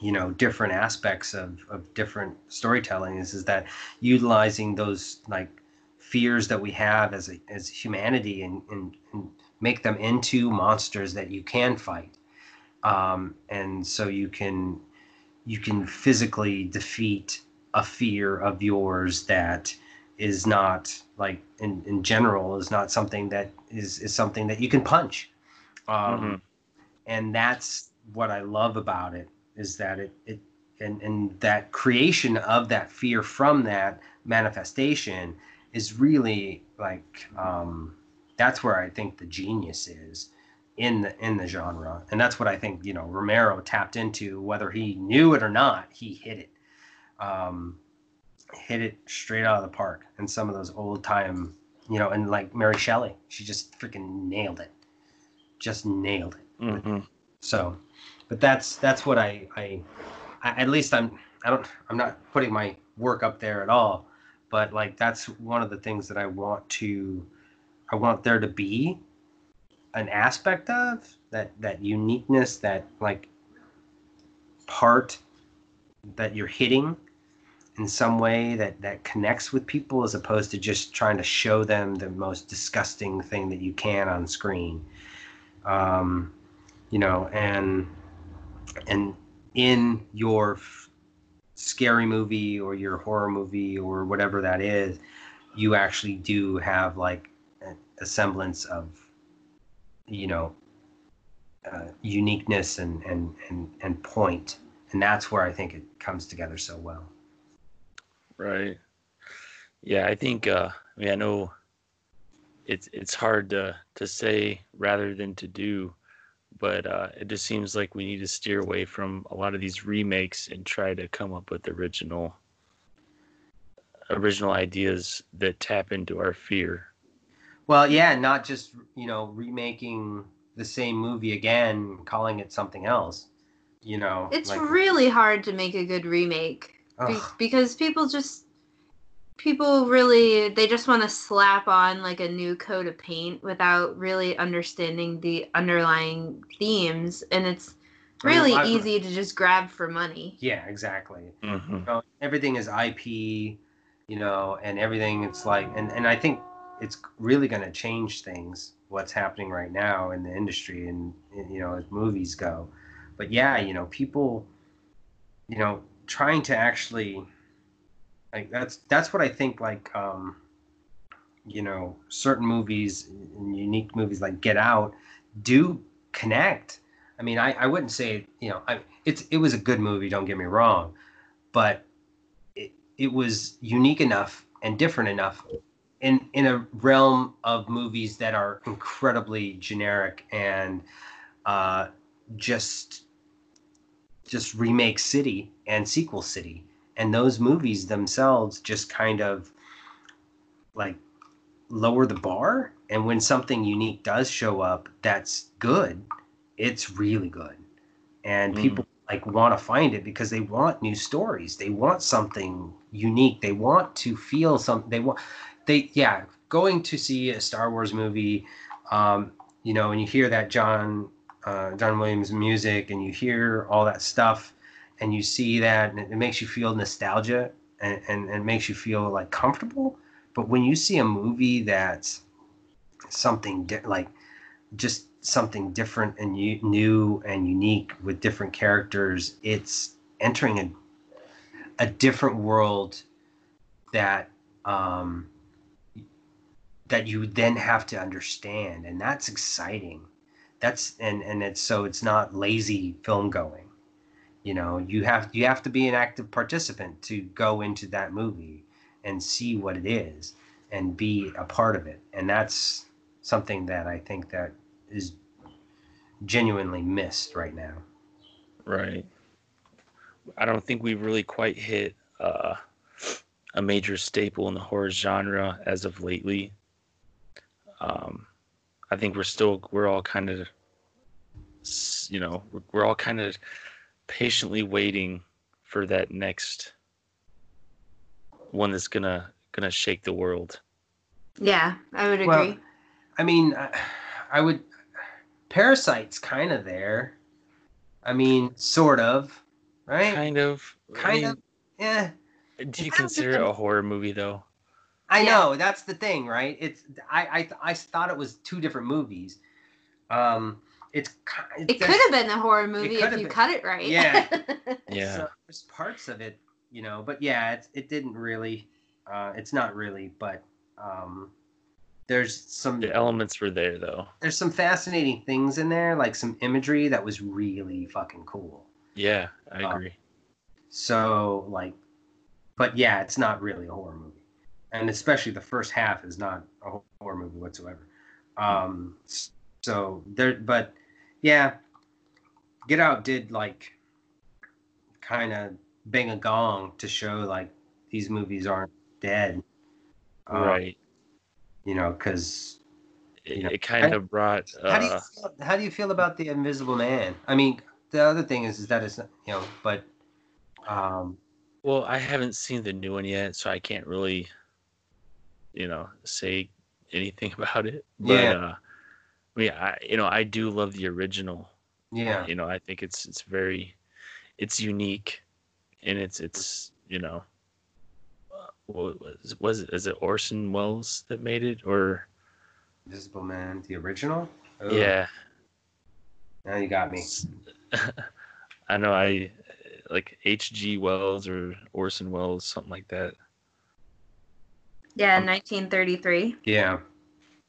you know different aspects of of different storytelling is is that utilizing those like fears that we have as a as humanity and and, and make them into monsters that you can fight. Um, and so you can you can physically defeat a fear of yours that is not like in, in general is not something that is is something that you can punch um,
Mhm.
and that's what i love about it is that it it and and that creation of that fear from that manifestation is really like um that's where i think the genius is in the in the genre. And that's what i think you know romero tapped into whether he knew it or not he hit it. Um hit it straight out of the park and some of those old time you know and like mary shelley she just freaking nailed it. Just nailed it.
Hmm
so but that's that's what I, I I at least I'm I don't I'm not putting my work up there at all but like that's one of the things that I want to I want there to be an aspect of that that uniqueness that like part that you're hitting in some way that that connects with people as opposed to just trying to show them the most disgusting thing that you can on screen. Um, you know and and in your f- scary movie or your horror movie or whatever that is you actually do have like a, a semblance of you know uh, uniqueness and, and and and point and that's where i think it comes together so well
Right. Yeah, I think uh I mean I know it's it's hard to to say rather than to do, but uh it just seems like we need to steer away from a lot of these remakes and try to come up with original original ideas that tap into our fear.
Well yeah not just you know remaking the same movie again calling it something else you know
It's
like-
really hard to make a good remake be- because people just people really they just want to slap on like a new coat of paint without really understanding the underlying themes and it's
I mean,
really easy to just grab for money.
yeah exactly.
Hmm
you know, everything is IP, you know, and everything it's like and, and I think it's really gonna change things, what's happening right now in the industry and you know, as movies go. But yeah, you know, people you know, trying to actually like that's that's what I think like um you know, certain movies and unique movies like Get Out do connect. I mean, I, I wouldn't say, you know, I, it's it was a good movie, don't get me wrong, but it, it was unique enough and different enough in in a realm of movies that are incredibly generic and uh, just just remake city and sequel city and those movies themselves just kind of like lower the bar and when something unique does show up that's good it's really good and
Mm.
people like want to find it because they want new stories. They want something unique. They want to feel something. They want they yeah going to see a Star Wars movie. Um, you know, and you hear that John uh, John Williams music, and you hear all that stuff, and you see that, and it, it makes you feel nostalgia, and, and, and makes you feel like comfortable. But when you see a movie that's something di- like just something different and u- new and unique with different characters, it's entering a a different world that um, that you then have to understand, and that's exciting. That's and and it's so it's not lazy film going. You know, you have you have to be an active participant to go into that movie and see what it is and be a part of it, and that's something that I think that is genuinely missed right now.
Right. I don't think we've really quite hit uh, a major staple in the horror genre as of lately. Um, I think we're still we're all kind of you know we're, we're all kind of patiently waiting for that next one that's gonna gonna shake the world.
Yeah, I would agree.
Well, I mean, I, I would. Parasite's kind of there. I mean, sort of, right?
Kind of. I
Kind
mean,
of. Yeah.
Do you consider it a horror movie though?
I
Yeah.
know that's the thing, right? It's I I I thought it was two different movies. Um, it's ki-
it could have been a horror movie if you
been.
cut it right.
Yeah. (laughs)
Yeah.
So there's parts of it, you know, but yeah, it's, it didn't really. Uh, it's not really, but um, there's some
The elements were there though.
there's some fascinating things in there, like some imagery that was really fucking cool.
Yeah, I
Um,
agree.
So like, but yeah, it's not really a horror movie, and especially the first half is not a horror movie whatsoever. Um, so there, but yeah, Get Out did like kind of bang a gong to show like these movies aren't dead, Um,
right.
You know, because
It,
know,
it kind of brought.
how do you
Uh,
feel, how do you feel about the Invisible Man? I mean, the other thing is, is that it's not, you know, but um,
well, I haven't seen the new one yet, so I can't really, you know, say anything (laughs) about it. But,
Yeah.
Uh, I mean, I you know I do love the original.
yeah,
You know, I think it's it's very, it's unique, and it's it's you know, uh, what was was it? Is it Orson Welles that made it or?
Invisible Man, the original. Ugh,
Yeah.
now you got me. (laughs)
I know I like H.G. Wells or Orson Welles, something like that.
Yeah,
Um,
1933.
Yeah,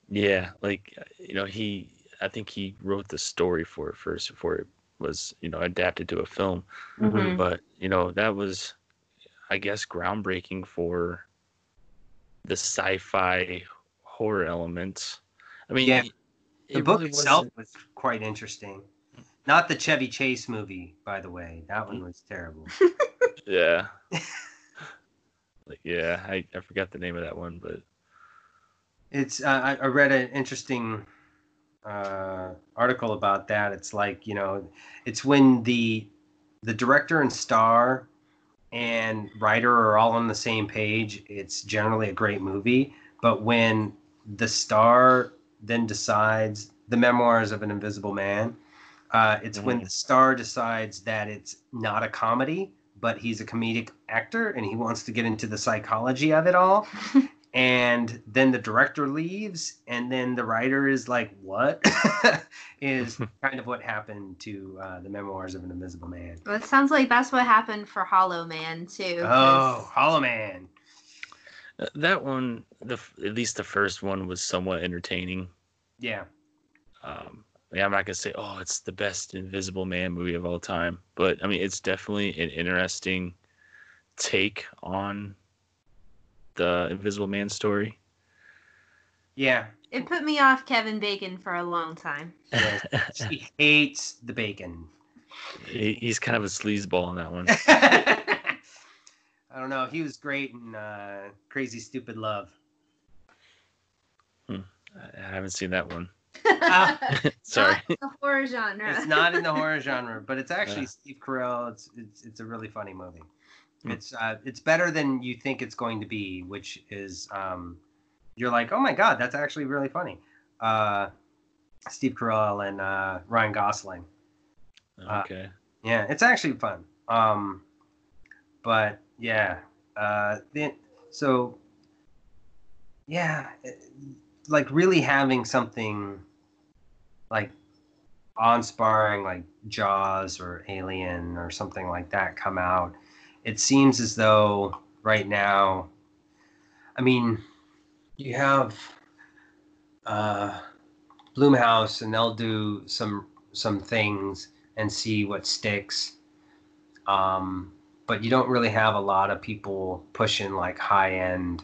Yeah, like you know, he I think he wrote the story for it first before it was, you know, adapted to a film.
Mhm.
But, you know, that was I guess groundbreaking for the sci-fi horror elements. I mean,
Yeah.
it-
the
it
book
really
itself was quite interesting. Not the Chevy Chase movie, by the way. That one was terrible. (laughs)
Yeah. (laughs) yeah, I, I forgot the name of that one, but
It's uh, I, I read an interesting uh, article about that. It's like you know, it's when the the director and star and writer are all on the same page. It's generally a great movie. But when the star then decides the memoirs of an invisible man, uh, it's when
Mhm.
the star decides that it's not a comedy, but he's a comedic actor and he wants to get into the psychology of it all (laughs) and then the director leaves and then the writer is like what (laughs) is (laughs) kind of what happened to uh, the memoirs of an invisible man
Well, it sounds like that's what happened for Hollow Man too. 'cause-
oh hollow man
uh, that one the at least the first one was somewhat entertaining.
yeah
um I mean, I'm not gonna say, oh, it's the best Invisible Man movie of all time, but I mean, it's definitely an interesting take on the Invisible Man story.
yeah
It put me off Kevin Bacon for a long time.
Yes. (laughs) she hates the bacon
He's kind of a sleazeball in that one. (laughs)
i don't know he was great in uh, crazy stupid love
I haven't seen that one. (laughs) (laughs) Sorry.
Not the horror genre.
It's not in the horror (laughs) genre, but it's actually
Yeah.
Steve Carell. It's it's it's a really funny movie.
Hmm.
It's uh, it's better than you think it's going to be, which is um, you're like, oh my god, that's actually really funny. Uh, Steve Carell and uh, Ryan Gosling. Uh,
Okay.
Yeah, it's actually fun. Um, but yeah, uh, then so yeah, it- like really having something like on-sparring like Jaws or Alien or something like that come out. It seems as though right now, I mean, you have uh, Blumhouse and they'll do some some things and see what sticks. Um, but you don't really have a lot of people pushing like high end,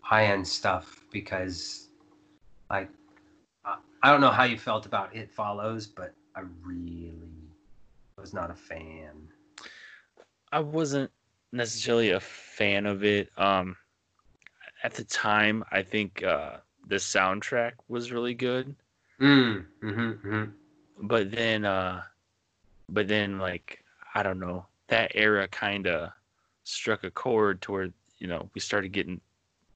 high end stuff because, like, I- don't know how you felt about It Follows, but I really was not a fan.
I wasn't necessarily a fan of it. Um, at the time, I think uh, the soundtrack was really good,
Mm, mm-hmm, mm-hmm.
but then, uh, but then, like I don't know, that era kind of struck a chord toward you know we started getting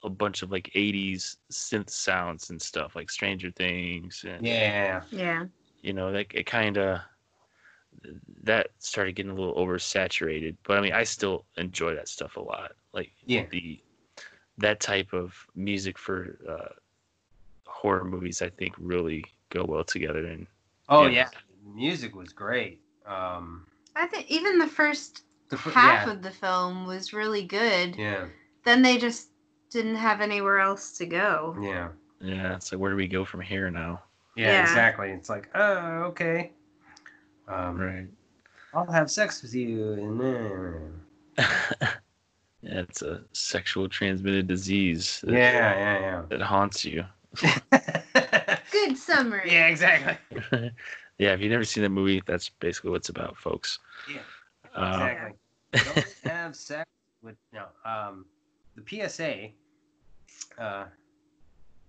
a bunch of like '80s synth sounds and stuff like Stranger Things and
Yeah,
yeah.
you know like it kind of that started getting a little oversaturated but i mean i still enjoy that stuff a lot like
Yeah.
the that type of music for uh horror movies i think really go well together and
Oh
Yeah.
yeah, music was great. Um,
I think even the first
the fir-
half
yeah,
of the film was really good.
yeah,
Then they just didn't have anywhere else to go.
yeah,
yeah So where do we go from here now
yeah,
Yeah.
exactly. It's like, oh, okay. Um,
right
I'll have sex with you, and then (laughs)
yeah it's a sexual transmitted disease that,
yeah, yeah, yeah.
that haunts you
yeah, (laughs) yeah.
Good summary.
yeah, exactly. (laughs)
yeah if you've never seen that movie that's basically what it's about folks
Yeah,
uh,
Exactly. Don't have sex with no. Um, the PSA. Uh,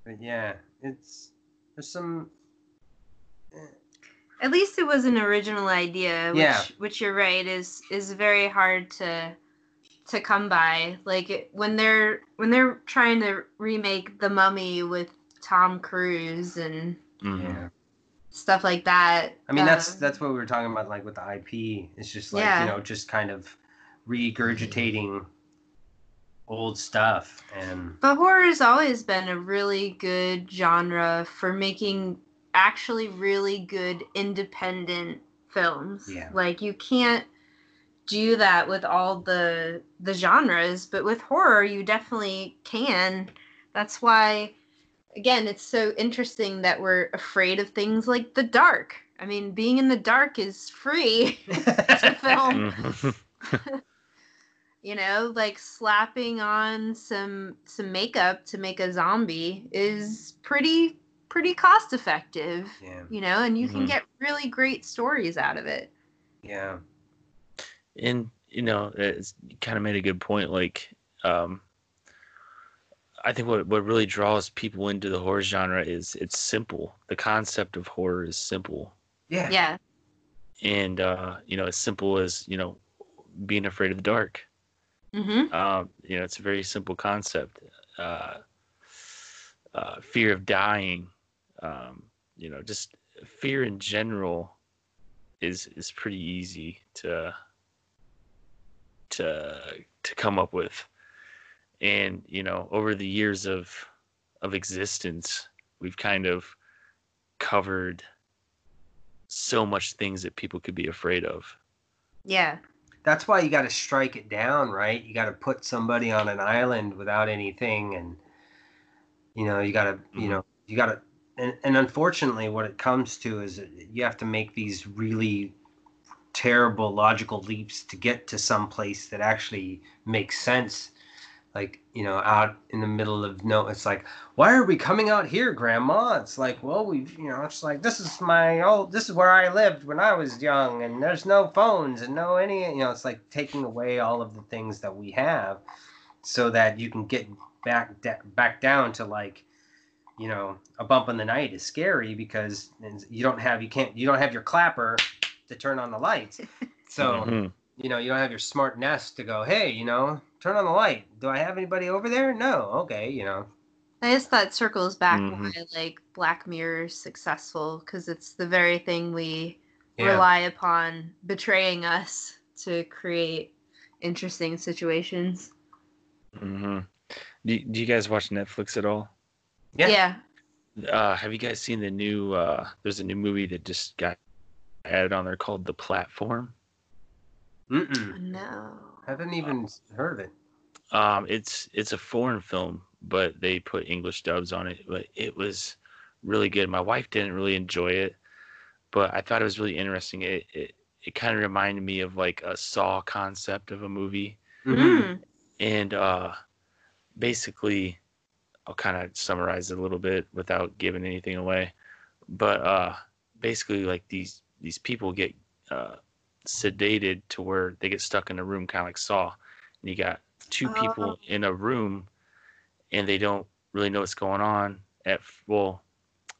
but yeah, it's there's some. eh,
At least it was an original idea, which
Yeah.
which you're right is is very hard to to come by. Like it, when they're when they're trying to remake The Mummy with Tom Cruise and
mhm.
Yeah.
stuff like that.
I mean, that's
um,
that's what we were talking about, like with the IP. It's just like
Yeah.
you know, just kind of regurgitating old stuff, and
But horror has always been a really good genre for making actually really good independent films.
Yeah.
Like you can't do that with all the the genres, but with horror you definitely can. That's why again, it's so interesting that we're afraid of things like the dark. I mean, being in the dark is free (laughs) to (laughs) film. (laughs) you know like slapping on some some makeup to make a zombie is pretty pretty cost effective
yeah,
you know and you can
Mhm.
get really great stories out of it.
Yeah,
and you know it's, kind of made a good point like um i think what what really draws people into the horror genre is it's simple. The concept of horror is simple.
Yeah,
yeah.
And uh you know as simple as you know being afraid of the dark
mm-hmm.
Um you know it's a very simple concept. Uh uh fear of dying um you know just fear in general is is pretty easy to to to come up with. And you know over the years of of existence we've kind of covered so much things that people could be afraid of.
Yeah
That's why you got to strike it down, right? You got to put somebody on an island without anything, and you know, you got to, you
Mhm.
know, you got to, and, and unfortunately, what it comes to is you have to make these really terrible logical leaps to get to some place that actually makes sense. Like, you know, out in the middle of no, it's like, why are we coming out here, Grandma? It's like, well, we've, you know, it's like this is my old, this is where I lived when I was young, and there's no phones and no any, you know, it's like taking away all of the things that we have, so that you can get back da- back down to like you know a bump in the night is scary because you don't have you can't you don't have your clapper to turn on the lights so
Mhm.
you know you don't have your smart nest to go hey you know turn on the light do i have anybody over there no okay you know
I guess that circles back
Mhm.
why like Black Mirror is successful because it's the very thing we
Yeah.
rely upon betraying us to create interesting situations.
Mhm. Do, do you guys watch Netflix at all?
Yeah.
Yeah.
Uh, have you guys seen the new? Uh, there's a new movie that just got added on there called The Platform.
Mm-mm.
No.
haven't even heard of it
Um, it's it's a foreign film, but they put English dubs on it. But it was really good. My wife didn't really enjoy it, but I thought it was really interesting. It it, it kind of reminded me of like a Saw concept of a movie,
Mm.
and uh, basically, I'll kind of summarize it a little bit without giving anything away. But uh, basically, like these these people get uh, sedated to where they get stuck in a room, kind of like Saw. And you got two people in a room, and they don't really know what's going on. At well,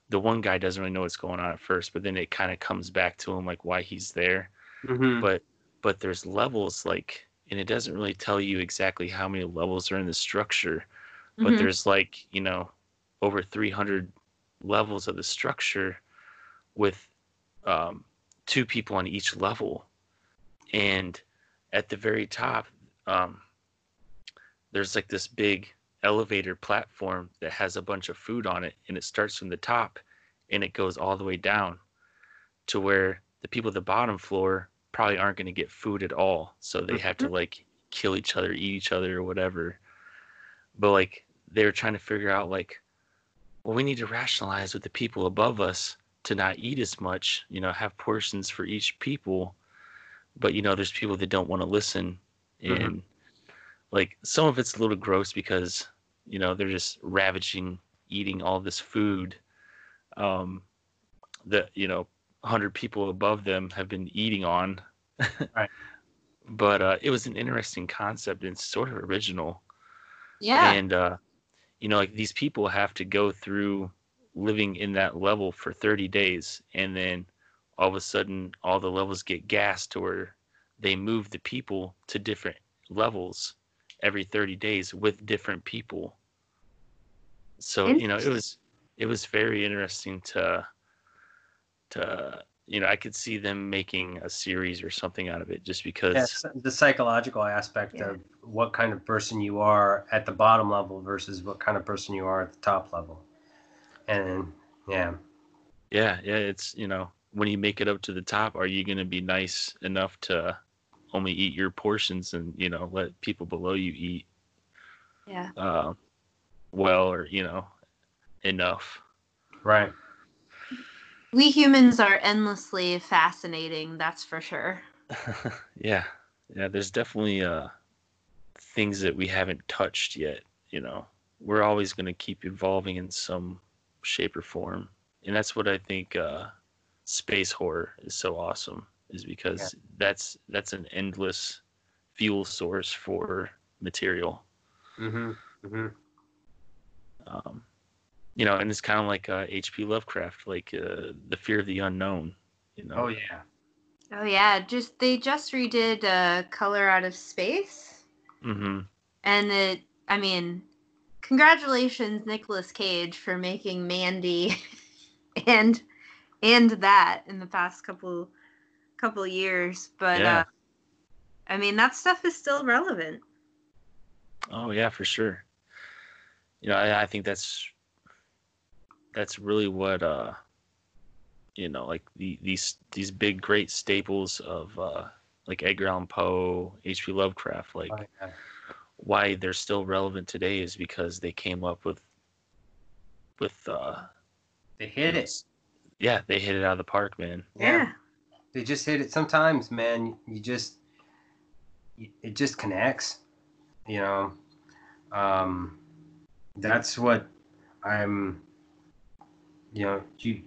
the one guy doesn't really know what's going on at first, but then it kind of comes back to him like why he's there
Mhm.
but but there's levels like and it doesn't really tell you exactly how many levels are in the structure but
Mhm.
there's like you know over 300 levels of the structure with um, two people on each level and at the very top um, there's like this big elevator platform that has a bunch of food on it and it starts from the top and it goes all the way down to where the people at the bottom floor probably aren't going to get food at all so they have to like kill each other eat each other or whatever. But like they were trying to figure out like well we need to rationalize with the people above us to not eat as much you know have portions for each people but you know there's people that don't want to listen and
Mhm.
like some of it's a little gross because you know they're just ravaging eating all this food um that you know 100 people above them have been eating on
Right. (laughs)
but uh it was an interesting concept and sort of original
Yeah.
and uh you know like these people have to go through living in that level for 30 days and then all of a sudden all the levels get gassed to where they move the people to different levels every 30 days with different people so you know it was it was very interesting to to you know i could see them making a series or something out of it just because
Yes, the psychological aspect
Yeah.
of what kind of person you are at the bottom level versus what kind of person you are at the top level. And yeah,
Yeah, yeah, it's you know when you make it up to the top, are you going to be nice enough to only eat your portions and you know let people below you eat
yeah.
uh, well or you know enough?
right.
We humans are endlessly fascinating, that's for sure. (laughs)
yeah, yeah. There's definitely uh things that we haven't touched yet. You know, we're always going to keep evolving in some shape or form, and that's what I think uh, space horror is so awesome. Is because that's that's an endless fuel source for material.
Mm-hmm. Mm-hmm.
Um, you know, and it's kind of like uh, H.P. Lovecraft, like uh, the fear of the unknown. You know,
Oh yeah.
Oh yeah, just they just redid uh, Color Out of Space,
hmm
and it. I mean, congratulations, Nicolas Cage, for making Mandy, (laughs) and and that in the past couple couple years. But
Yeah.
uh, I mean, that stuff is still relevant.
Oh yeah, for sure. You know, I, I think that's that's really what uh you know, like the these these big great staples of uh like Edgar Allan Poe, H.P. Lovecraft, like
Oh, yeah.
why they're still relevant today is because they came up with with uh
They hit it.
Yeah, they hit it out of the park, man.
Yeah. They just hit it. Sometimes, man, you just it just connects. You know, um, that's what I'm. You know, you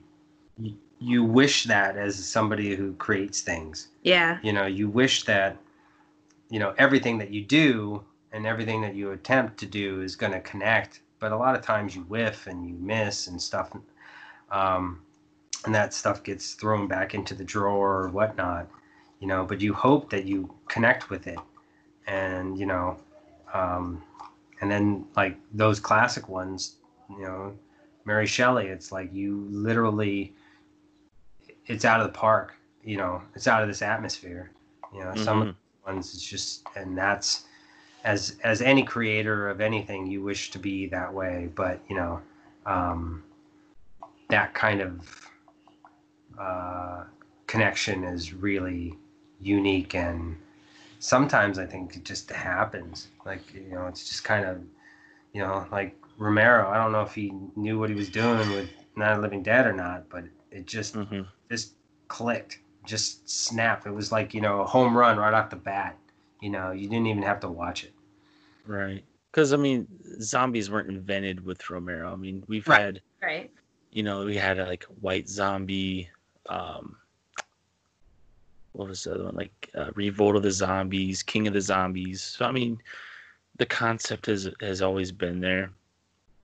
you, you wish that as somebody who creates things.
Yeah.
you know you wish that you know everything that you do and everything that you attempt to do is going to connect but a lot of times you whiff and you miss and stuff, um, and that stuff gets thrown back into the drawer or whatnot, you know. But you hope that you connect with it, and you know, um, and then like those classic ones, you know, Mary Shelley. It's like you literally, it's out of the park. You know, it's out of this atmosphere. You know, some of
Mhm.
the ones it's just, and that's as as any creator of anything, you wish to be that way. But you know, um, that kind of uh, connection is really unique and sometimes I think it just happens. Like you know, it's just kind of you know like Romero. I don't know if he knew what he was doing with Night of Living Dead or not, but it just
Mhm.
just clicked, just snapped. It was like you know a home run right off the bat. You know, you didn't even have to watch it.
Right. Because I mean, zombies weren't invented with Romero. I mean, we've
Right.
had,
Right.
you know, we had a, like White Zombie. Um, what was the other one? Like uh, Revolt of the Zombies, King of the Zombies. So I mean, the concept has has always been there.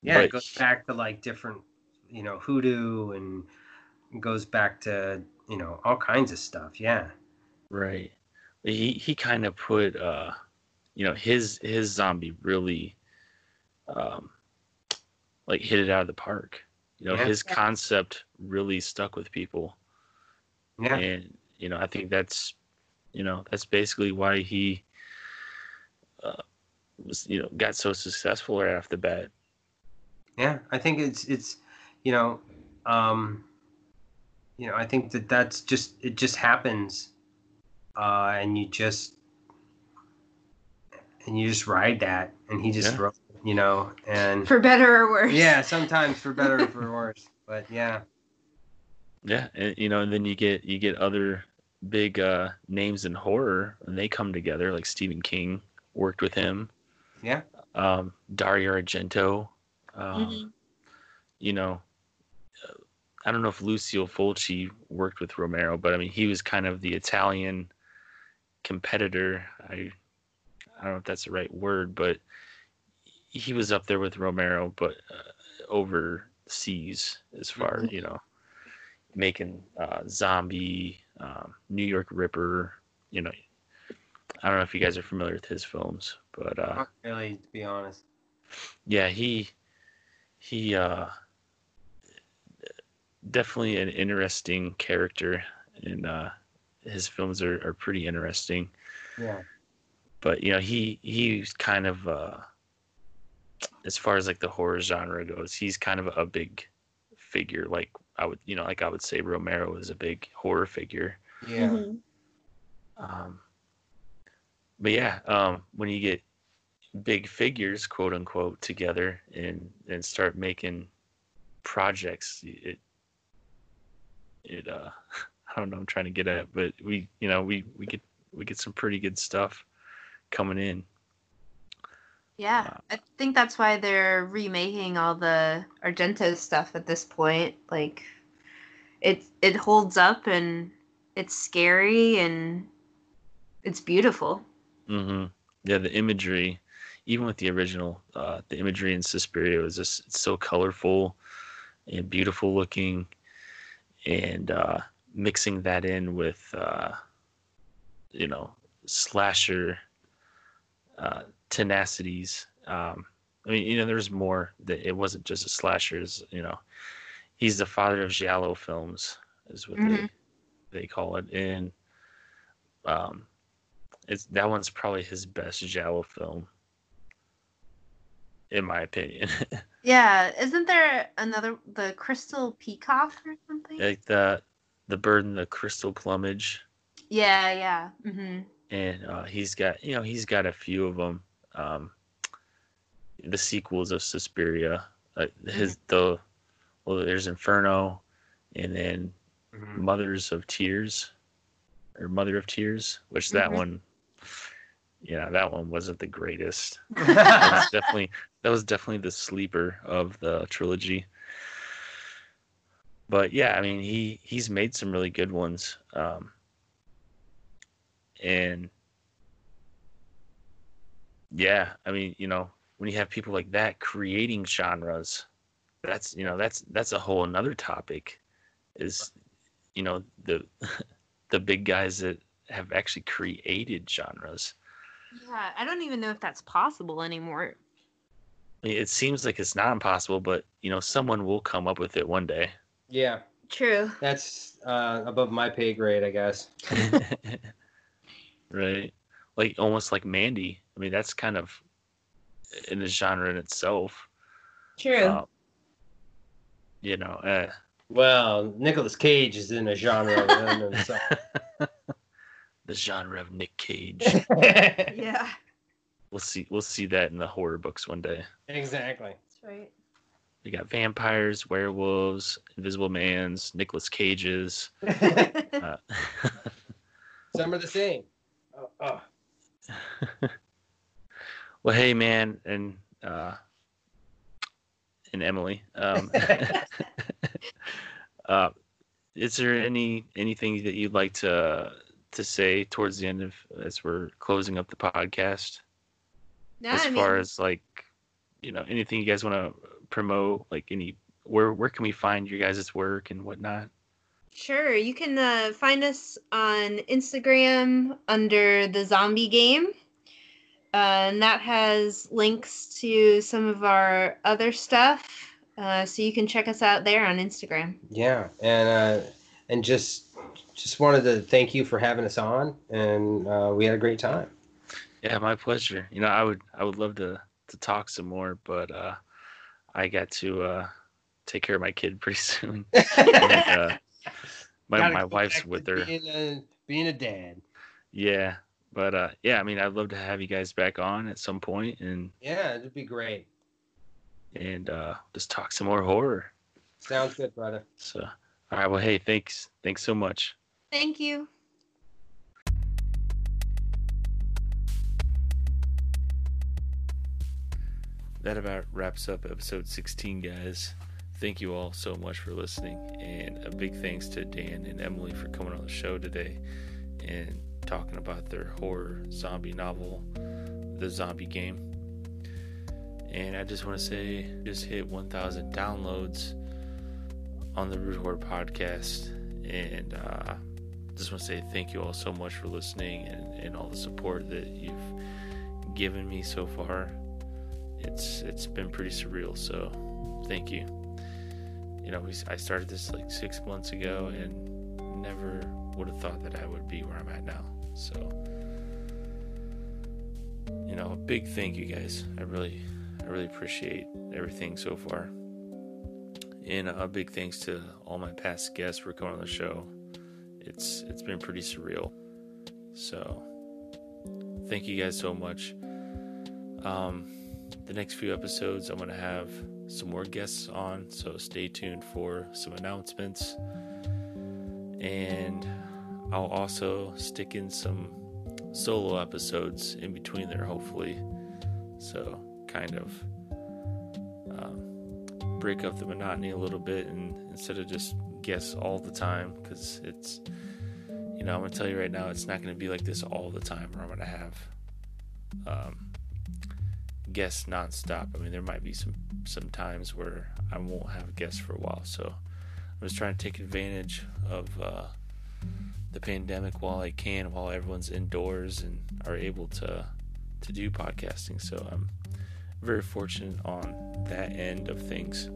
Yeah, it goes back to like different, you know, hoodoo and goes back to you know all kinds of stuff. Yeah.
Right. He he kind of put uh you know his his zombie really um like hit it out of the park. You know,
Yeah.
his concept really stuck with people.
Yeah.
And you know, I think that's you know, that's basically why he uh was you know, got so successful right off the bat.
Yeah, I think it's it's you know, um, you know, I think that that's just it just happens, uh, and you just and you just ride that, and he just
Yeah.
wrote, you know, and
For better or worse.
yeah, sometimes for better or for (laughs) worse, but yeah,
Yeah, and you know, and then you get you get other big uh names in horror and they come together like Stephen King worked with him.
yeah,
um, Dario Argento. Um,
Mhm.
You know, uh, I don't know if Lucio Fulci worked with Romero, but I mean, he was kind of the Italian competitor. I I don't know if that's the right word, but he was up there with Romero, but uh, overseas as far
Mhm.
you know, making uh, Zombie, um, New York Ripper. You know, I don't know if you guys are familiar with his films, but uh,
not really to be honest.
yeah he he uh definitely an interesting character and uh his films are, are pretty interesting
Yeah,
but you know he he's kind of uh as far as like the horror genre goes he's kind of a big figure like i would you know like i would say romero is a big horror figure.
Yeah,
Mhm.
um but yeah um when you get big figures quote unquote together and and start making projects it it uh (laughs) i don't know i'm trying to get at but we you know we we get we get some pretty good stuff coming in
Yeah,
Uh,
I think that's why they're remaking all the Argento stuff at this point. Like, it it holds up and it's scary and it's beautiful.
Mm-hmm. yeah the imagery even with the original uh the imagery in Suspiria was just it's so colorful and beautiful looking and uh mixing that in with uh you know slasher uh tenacities um i mean you know there's more that it wasn't just a slashers you know he's the father of giallo films is what
Mhm.
they they call it and um it's that one's probably his best giallo film in my opinion (laughs)
Yeah, isn't there another the Crystal Peacock or something?
like the the bird in the crystal plumage
yeah, yeah. hmm
and uh, he's got you know he's got a few of them um the sequels of Suspiria uh, his the well there's Inferno and then
Mhm.
Mothers of Tears or Mother of Tears which that
Mhm.
one yeah that one wasn't the greatest (laughs) that was definitely that was definitely the sleeper of the trilogy but yeah i mean he he's made some really good ones um and yeah i mean you know when you have people like that creating genres, that's you know that's that's a whole another topic. Is you know the (laughs) the big guys that have actually created genres.
Yeah, I don't even know if that's possible anymore.
It seems like it's not impossible, but you know someone will come up with it one day.
Yeah,
True.
that's uh, above my pay grade, I guess. (laughs)
right? Like almost like Mandy. I mean, that's kind of in a genre in itself.
True.
Um, you know, uh,
Well, Nicolas Cage is in a genre of him himself. (laughs)
the genre of Nick Cage. (laughs)
yeah.
we'll see. We'll see that in the horror books one day.
exactly.
That's right.
We got vampires, werewolves, Invisible Man's, Nicolas Cage's. (laughs) Uh,
Some are the same. Oh, oh.
Well, hey, man, and uh, and Emily. Um, (laughs) (laughs) uh, is there any anything that you'd like to to say towards the end of as we're closing up the podcast?
No,
as
I
far
mean,
as like, you know, anything you guys want to promote, like any where where can we find your guys' work and whatnot?
Sure. You can uh, find us on Instagram under the Zombie Game. Uh, and that has links to some of our other stuff. Uh, so you can check us out there on Instagram.
Yeah, and uh, and just just wanted to thank you for having us on, and uh, we had a great time.
Yeah, my pleasure. You know, I would I would love to to talk some more, but uh, I got to uh, take care of my kid (laughs) pretty soon. (laughs) and, uh, my my wife's with her.
Being a, being a dad.
Yeah, but uh, yeah, I mean, I'd love to have you guys back on at some point and
Yeah, it'd be great.
and uh, just talk some more horror.
Sounds good, brother.
So, all right. Well, hey, thanks. Thanks so much.
Thank you.
That about wraps up episode 16, guys. Thank you all so much for listening, and a big thanks to Dan and Emily for coming on the show today and talking about their horror zombie novel, The Zombie Game. And I just want to say, just hit 1,000 downloads on the Root Horror podcast, and uh, just want to say thank you all so much for listening and, and all the support that you've given me so far. It's it's been pretty surreal so thank you. You know we, i started this like six months ago and never would have thought that i would be where i'm at now so you know a big thank you guys. I really i really appreciate everything so far. And a big thanks to all my past guests for coming on the show. It's it's been pretty surreal. So thank you guys so much. Um the next few episodes, I'm going to have some more guests on, so stay tuned for some announcements. And I'll also stick in some solo episodes in between there, hopefully. So, kind of um, break up the monotony a little bit and instead of just guests all the time, because it's, you know, I'm going to tell you right now, it's not going to be like this all the time or I'm going to have. Um, guests nonstop. I mean, there might be some some times where I won't have guests for a while. So I'm just trying to take advantage of uh, the pandemic while I can, while everyone's indoors and are able to to do podcasting. So I'm very fortunate on that end of things.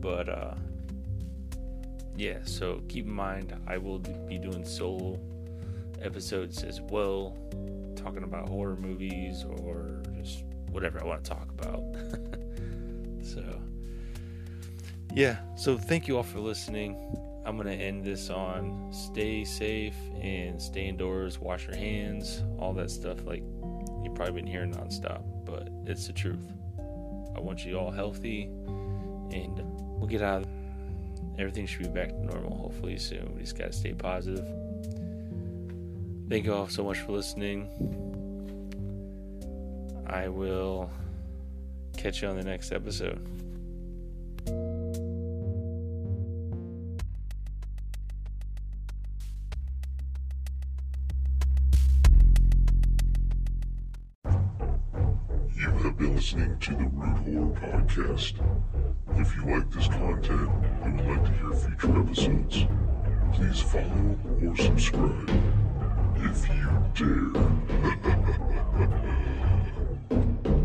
But uh, yeah, so keep in mind I will be doing solo episodes as well talking about horror movies or just whatever I want to talk about. (laughs) so, yeah, so thank you all for listening. I'm going to end this on stay safe and stay indoors, wash your hands, all that stuff. Like you've probably been hearing nonstop, but it's the truth. I want you all healthy and we'll get out. Everything should be back to normal hopefully soon. We just got to stay positive. Thank you all so much for listening. I will catch you on the next episode.
listening to the Rude Horror Podcast. If you like this content and would like to hear future episodes, please follow or subscribe. If you dare. (laughs)